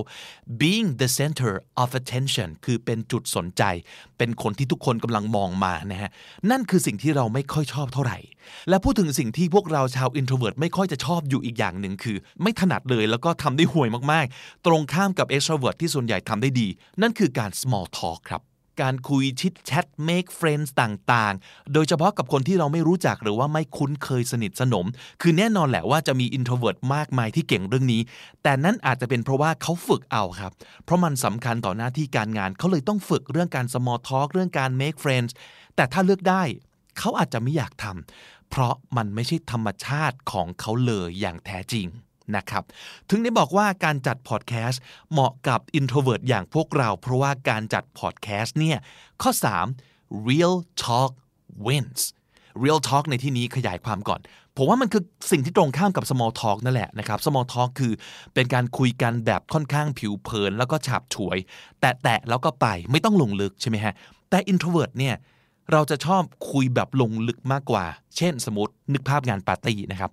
being the center of attention คือเป็นจุดสนใจ เป็นคนที่ทุกคนกำลังมองมานะฮะนั่นคือสิ่งที่เราไม่ค่อยชอบเท่าไหร่และพูดถึงสิ่งที่พวกเราชาว introvert ไม่ค่อยจะชอบอยู่อีกอย่างหนึ่งคือ ไม่ถนัดเลยแล้วก็ทำได้ห่วยมากๆ ตรงข้ามกับ extrovert ที่ส่วนใหญ่ทำได้ดี นั่นคือการ small talk ครับการคุยชิดแชท make friends ต่างๆ โดยเฉพาะกับคนที่เราไม่รู้จักหรือว่าไม่คุ้นเคยสนิทสนม คือแน่นอนแหละว่าจะมี introvert มากมายที่เก่งเรื่องนี้ แต่นั่นอาจจะเป็นเพราะว่าเขาฝึกเอาครับ เพราะมันสำคัญต่อหน้าที่การงาน เขาเลยต้องฝึกเรื่องการ small talk เรื่องการ make friends แต่ถ้าเลือกได้ เขาอาจจะไม่อยากทำเพราะมันไม่ใช่ธรรมชาติของเขาเลยอย่างแท้จริงนะครับ ถึงได้บอกว่าการจัดพอดแคสต์เหมาะกับ introvert อย่างพวกเรา เพราะว่าการจัดพอดแคสต์เนี่ย ข้อ 3 real talk wins real talk ในที่นี้ขยายความก่อน ผมว่ามันคือสิ่งที่ตรงข้ามกับ small talk นั่นแหละนะครับ small talk คือเป็นการคุยกันแบบค่อนข้างผิวเผิน แล้วก็ฉาบฉวย แตะๆแล้วก็ไปไม่ต้องลงลึกใช่ไหมฮะ แต่ introvert เนี่ย เราจะชอบคุยแบบลงลึกมากกว่า เช่นสมมตินึกภาพงานปาร์ตี้นะครับ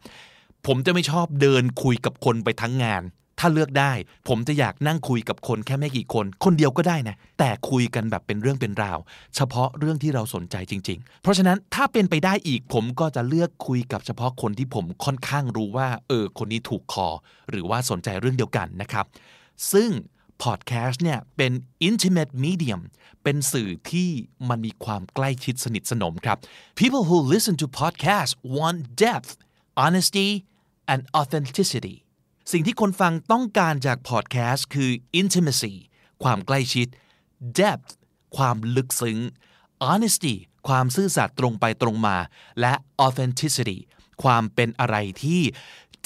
ผมจะไม่ชอบเดินคุยกับคนไปทั้งงาน ถ้าเลือกได้ ผมจะอยากนั่งคุยกับคนแค่ไม่กี่คน คนเดียวก็ได้นะ แต่คุยกันแบบเป็นเรื่องเป็นราว เฉพาะเรื่องที่เราสนใจจริง ๆ เพราะฉะนั้นถ้าเป็นไปได้อีกผมก็จะเลือกคุยกับเฉพาะคนที่ผมค่อนข้างรู้ว่า เออ คนนี้ถูกคอ หรือว่าสนใจเรื่องเดียวกันนะครับ ซึ่ง พอดแคสต์เนี่ยเป็น intimate medium เป็นสื่อที่มันมีความใกล้ชิดสนิทสนมครับ people who listen to podcasts want depth honesty and authenticity สิ่งที่คนฟังต้องการจากพอดแคสต์คือ intimacy ความใกล้ชิด depth ความลึกซึ้ง honesty ความซื่อสัตย์ตรงไปตรงมา และ authenticity ความเป็นอะไรที่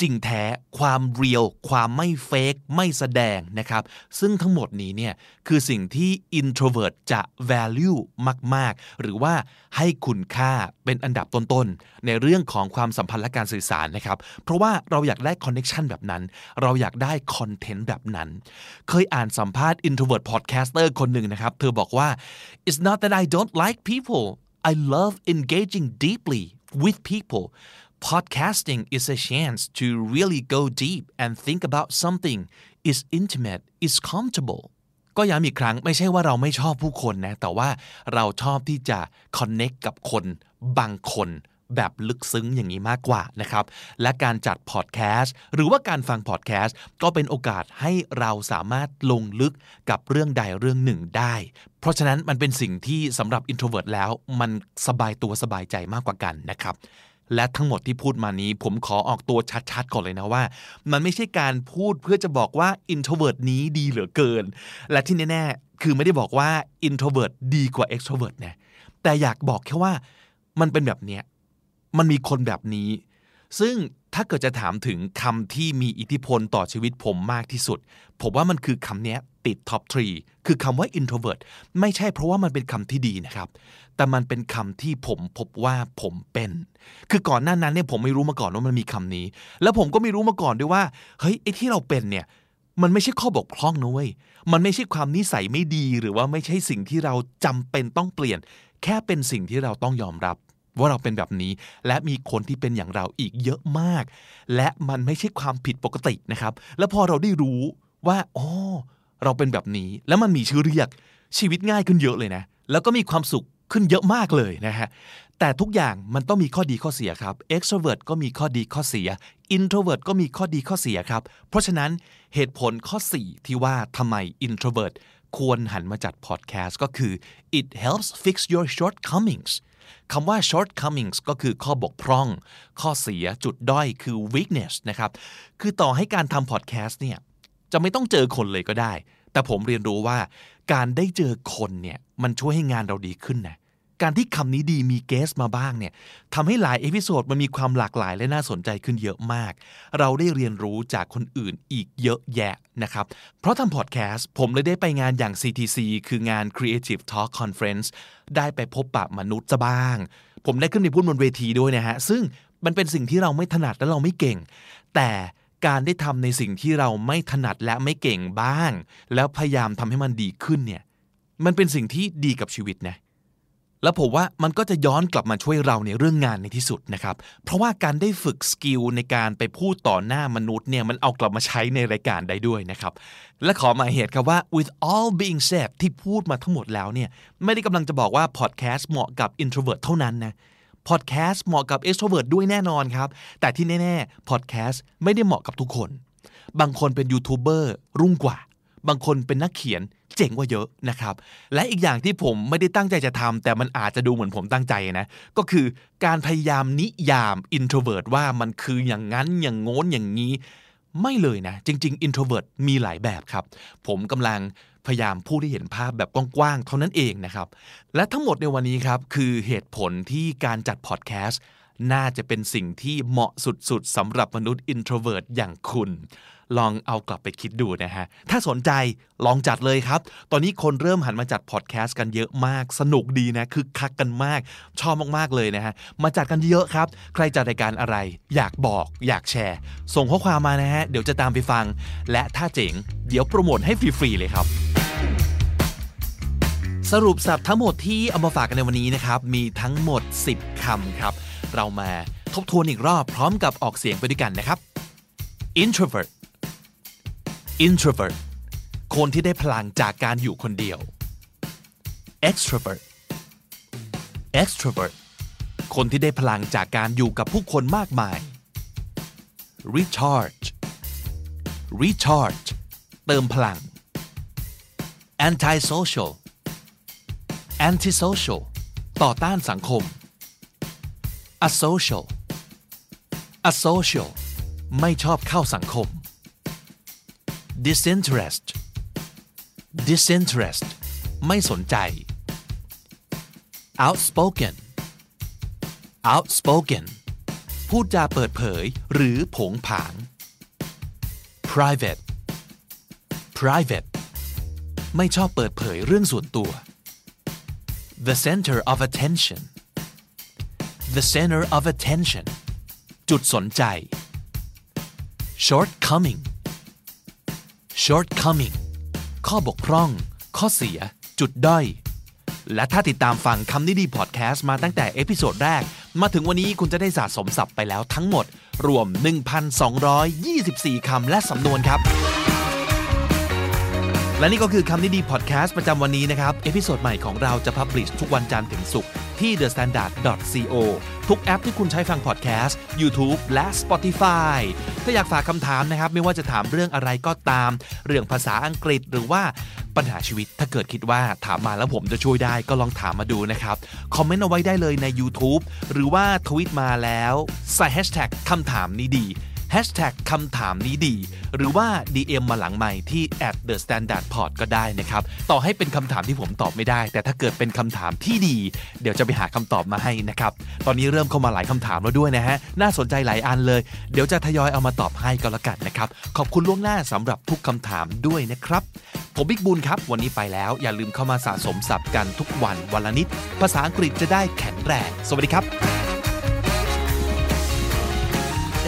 จริงแท้ ความเรียลความไม่เฟกไม่แสดงนะครับ ซึ่งทั้งหมดนี้เนี่ยคือสิ่งที่ introvert จะ value มาก ๆ หรือว่าให้คุณค่าเป็นอันดับต้น ๆ ในเรื่องของความสัมพันธ์และการสื่อสารนะครับ เพราะว่าเราอยากได้ connection แบบนั้น เราอยากได้คอนเทนต์แบบนั้น เคยอ่านสัมภาษณ์ introvert podcaster คนหนึ่งนะครับ เธอบอกว่า it's not that I don't like people I love engaging deeply with people podcasting is a chance to really go deep and think about something is intimate is comfortable ก็ย้ำอีกครั้งไม่ใช่ว่าเราไม่ชอบผู้คนนะ แต่ว่าเราชอบที่จะ connect กับคนบางคน แบบลึกซึ้งอย่างนี้มากกว่านะครับ และการจัดพอดแคสต์หรือว่าการฟังพอดแคสต์ก็เป็นโอกาสให้เราสามารถลงลึกกับเรื่องใดเรื่องหนึ่งได้ เพราะฉะนั้นมันเป็นสิ่งที่สำหรับ introvert แล้วมันสบายตัวสบายใจมากกว่ากันนะครับ และทั้งหมดที่พูดมานี้ ผมขอออกตัวชัดๆก่อนเลยนะว่า มันไม่ใช่การพูดเพื่อจะบอกว่า introvert นี้ดีเหลือเกิน และที่แน่ๆ คือไม่ได้บอกว่า introvert ดีกว่า extrovert นะแต่อยากบอกแค่ว่ามันเป็นแบบเนี้ยมันมีคนแบบนี้ ซึ่ง ถ้าเกิดจะถามถึงคำที่มีอิทธิพลต่อชีวิตผมมากที่สุด ผมว่ามันคือคำนี้ติดท็อปทรีคือคำว่า introvert ไม่ใช่เพราะว่ามันเป็นคำที่ดีนะครับ แต่มันเป็นคำที่ผมพบว่าผมเป็น คือก่อนหน้านั้นเนี่ยผมไม่รู้มาก่อนว่ามันมีคำนี้ แล้วผมก็ไม่รู้มาก่อนด้วยว่า เฮ้ยไอ้ที่เราเป็นเนี่ย มันไม่ใช่ข้อบกพร่องนะเว้ย มันไม่ใช่ความนิสัยไม่ดี หรือว่าไม่ใช่สิ่งที่เราจำเป็นต้องเปลี่ยน แค่เป็นสิ่งที่เราต้องยอมรับ ว่าเราเป็นแบบนี้ และมีคนที่เป็นอย่างเราอีกเยอะมาก และมันไม่ใช่ความผิดปกตินะครับ แล้วพอเราได้รู้ว่าอ๋อเราเป็นแบบนี้ แล้วมันมีชื่อเรียกชีวิตง่ายขึ้นเยอะเลยนะ แล้วก็มีความสุขขึ้นเยอะมากเลยนะฮะแต่ทุกอย่างมันต้องมีข้อดีข้อเสียครับ extrovert ก็มีข้อดีข้อเสีย introvert ก็มีข้อดีข้อเสียครับ เพราะฉะนั้นเหตุผลข้อ 4 ที่ว่าทำไม introvert ควรหันมาจัดพอดแคสต์ก็คือ it helps fix your shortcomings คำว่า shortcomings ก็คือข้อบกพร่อง ข้อเสียจุดด้อยคือ weakness นะครับ คือต่อให้การทำ podcast เนี่ยจะไม่ต้องเจอคนเลยก็ได้ แต่ผมเรียนรู้ว่าการได้เจอคนเนี่ยมันช่วยให้งานเราดีขึ้นนะ การที่คำนี้ดีมีเกสมาบ้างเนี่ยทำให้หลาย episode มันมีความหลากหลายและน่าสนใจขึ้นเยอะมาก เราได้เรียนรู้จากคนอื่นอีกเยอะแยะนะครับ เพราะทำพอดแคสต์ผมเลยได้ไปงานอย่าง CTC คืองาน Creative Talk Conference ได้ไปพบปะมนุษย์ซะบ้าง ผมได้ขึ้นไปพูดบนเวทีด้วยนะฮะ ซึ่งมันเป็นสิ่งที่เราไม่ถนัดและเราไม่เก่ง แต่การได้ทำในสิ่งที่เราไม่ถนัดและไม่เก่งบ้าง แล้วพยายามทำให้มันดีขึ้นเนี่ยมันเป็นสิ่งที่ดีกับชีวิตนะ แล้วผมว่ามันก็จะย้อนกลับมาช่วยเราในเรื่องงานในที่สุดนะครับ เพราะว่าการได้ฝึก skill ในการไปพูดต่อหน้ามนุษย์เนี่ยมันเอากลับมาใช้ในรายการได้ด้วยนะครับ และขอหมายเหตุครับว่า with all being said ที่พูดมาทั้งหมดแล้วเนี่ยไม่ได้กำลังจะบอกว่าพอดแคสต์เหมาะกับ introvert เท่านั้นนะพอดแคสต์เหมาะกับ extrovert ด้วยแน่นอนครับ แต่ที่แน่ๆพอดแคสต์ไม่ได้เหมาะกับทุกคน บางคนเป็นยูทูบเบอร์รุ่งกว่า บางคนเป็นนักเขียนเจ๋งกว่าเยอะนะครับ และอีกอย่างที่ผมไม่ได้ตั้งใจจะทำแต่มันอาจจะดูเหมือนผมตั้งใจนะ ก็คือการพยายามนิยาม introvert ว่ามันคืออย่างนั้นอย่างโน้นอย่างนี้ ไม่เลยนะ จริง ๆ introvert มีหลายแบบครับ ผมกำลังพยายามพูดให้เห็นภาพแบบกว้างๆเท่านั้นเองนะครับ และทั้งหมดในวันนี้ครับคือเหตุผลที่การจัดพอดแคสต์ น่าจะเป็นสิ่งที่เหมาะสุดๆสำหรับมนุษย์ introvert อย่างคุณ ลองเอากลับไปคิดดูนะฮะ ถ้าสนใจลองจัดเลยครับ ตอนนี้คนเริ่มหันมาจัดพอดแคสต์กันเยอะมาก สนุกดีนะคือคักกันมาก ชอบมากๆเลยนะฮะ มาจัดกันเยอะครับ ใครจัดรายการอะไร อยากบอก อยากแชร์ ส่งข้อความมานะฮะ เดี๋ยวจะตามไปฟัง และถ้าเจ๋ง เดี๋ยวโปรโมทให้ฟรีๆเลยครับสรุปสับทั้งหมดที่เอามาฝากกันในวันนี้นะครับ มีทั้งหมด 10 คำครับ เรามาทบทวนอีกรอบพร้อมกับออกเสียงไปด้วยกันนะครับ introvert introvert คนที่ได้พลังจากการอยู่คนเดียว extrovert extrovert คนที่ได้พลังจากการอยู่กับผู้คนมากมาย recharge recharge เติมพลัง antisocial antisocial ต่อต้านสังคม asocial asocial ไม่ชอบเข้าสังคม disinterest disinterest ไม่สนใจ outspoken outspoken พูดจาเปิดเผยหรือผงผาง private private ไม่ชอบเปิดเผยเรื่องส่วนตัว the center of attention the center of attention จุดสนใจ shortcoming shortcoming ข้อบกพร่อง ข้อเสีย จุดด้อย และถ้าติดตามฟังคำนี้ดีพอดแคสต์มาตั้งแต่ episode แรก มาถึงวันนี้คุณจะได้สะสมศัพท์ไปแล้วทั้งหมด รวม 1,224 คำและสำนวนครับ และนี่ก็คือคำนี้ดีพอดแคสต์ประจำวันนี้นะครับ episode ใหม่ของเราจะ publish ทุกวันจันทร์ถึงศุกร์ ที่ thestandard.co ทุกแอปที่คุณใช้ฟังพอดแคสต์ YouTube และ Spotify ถ้าอยากฝากคำถามนะครับ ไม่ว่าจะถามเรื่องอะไรก็ตาม เรื่องภาษาอังกฤษหรือว่าปัญหาชีวิตถ้าเกิดคิดว่าถามมาแล้วผมจะช่วยได้ก็ลองถามมาดูนะครับ คอมเมนต์เอาไว้ได้เลยใน YouTube หรือว่าทวิตมาแล้วใส่แฮชแท็กคำถามนี้ดี Hashtag คำถามนี้ดี หรือว่า DM มาหลังใหม่ที่ at the standard pod ก็ได้นะครับ ต่อให้เป็นคำถามที่ผมตอบไม่ได้ แต่ถ้าเกิดเป็นคำถามที่ดี เดี๋ยวจะไปหาคำตอบมาให้นะครับ ตอนนี้เริ่มเข้ามาหลายคำถามแล้วด้วยนะฮะ น่าสนใจหลายอันเลย เดี๋ยวจะทยอยเอามาตอบให้ก็แล้วกันนะครับ ขอบคุณล่วงหน้าสำหรับทุกคำถามด้วยนะครับ ผมบิ๊กบุญครับ วันนี้ไปแล้ว อย่าลืมเข้ามาสะสมศัพท์กันทุกวันวันละนิด ภาษาอังกฤษจะได้แข็งแรง สวัสดีครับ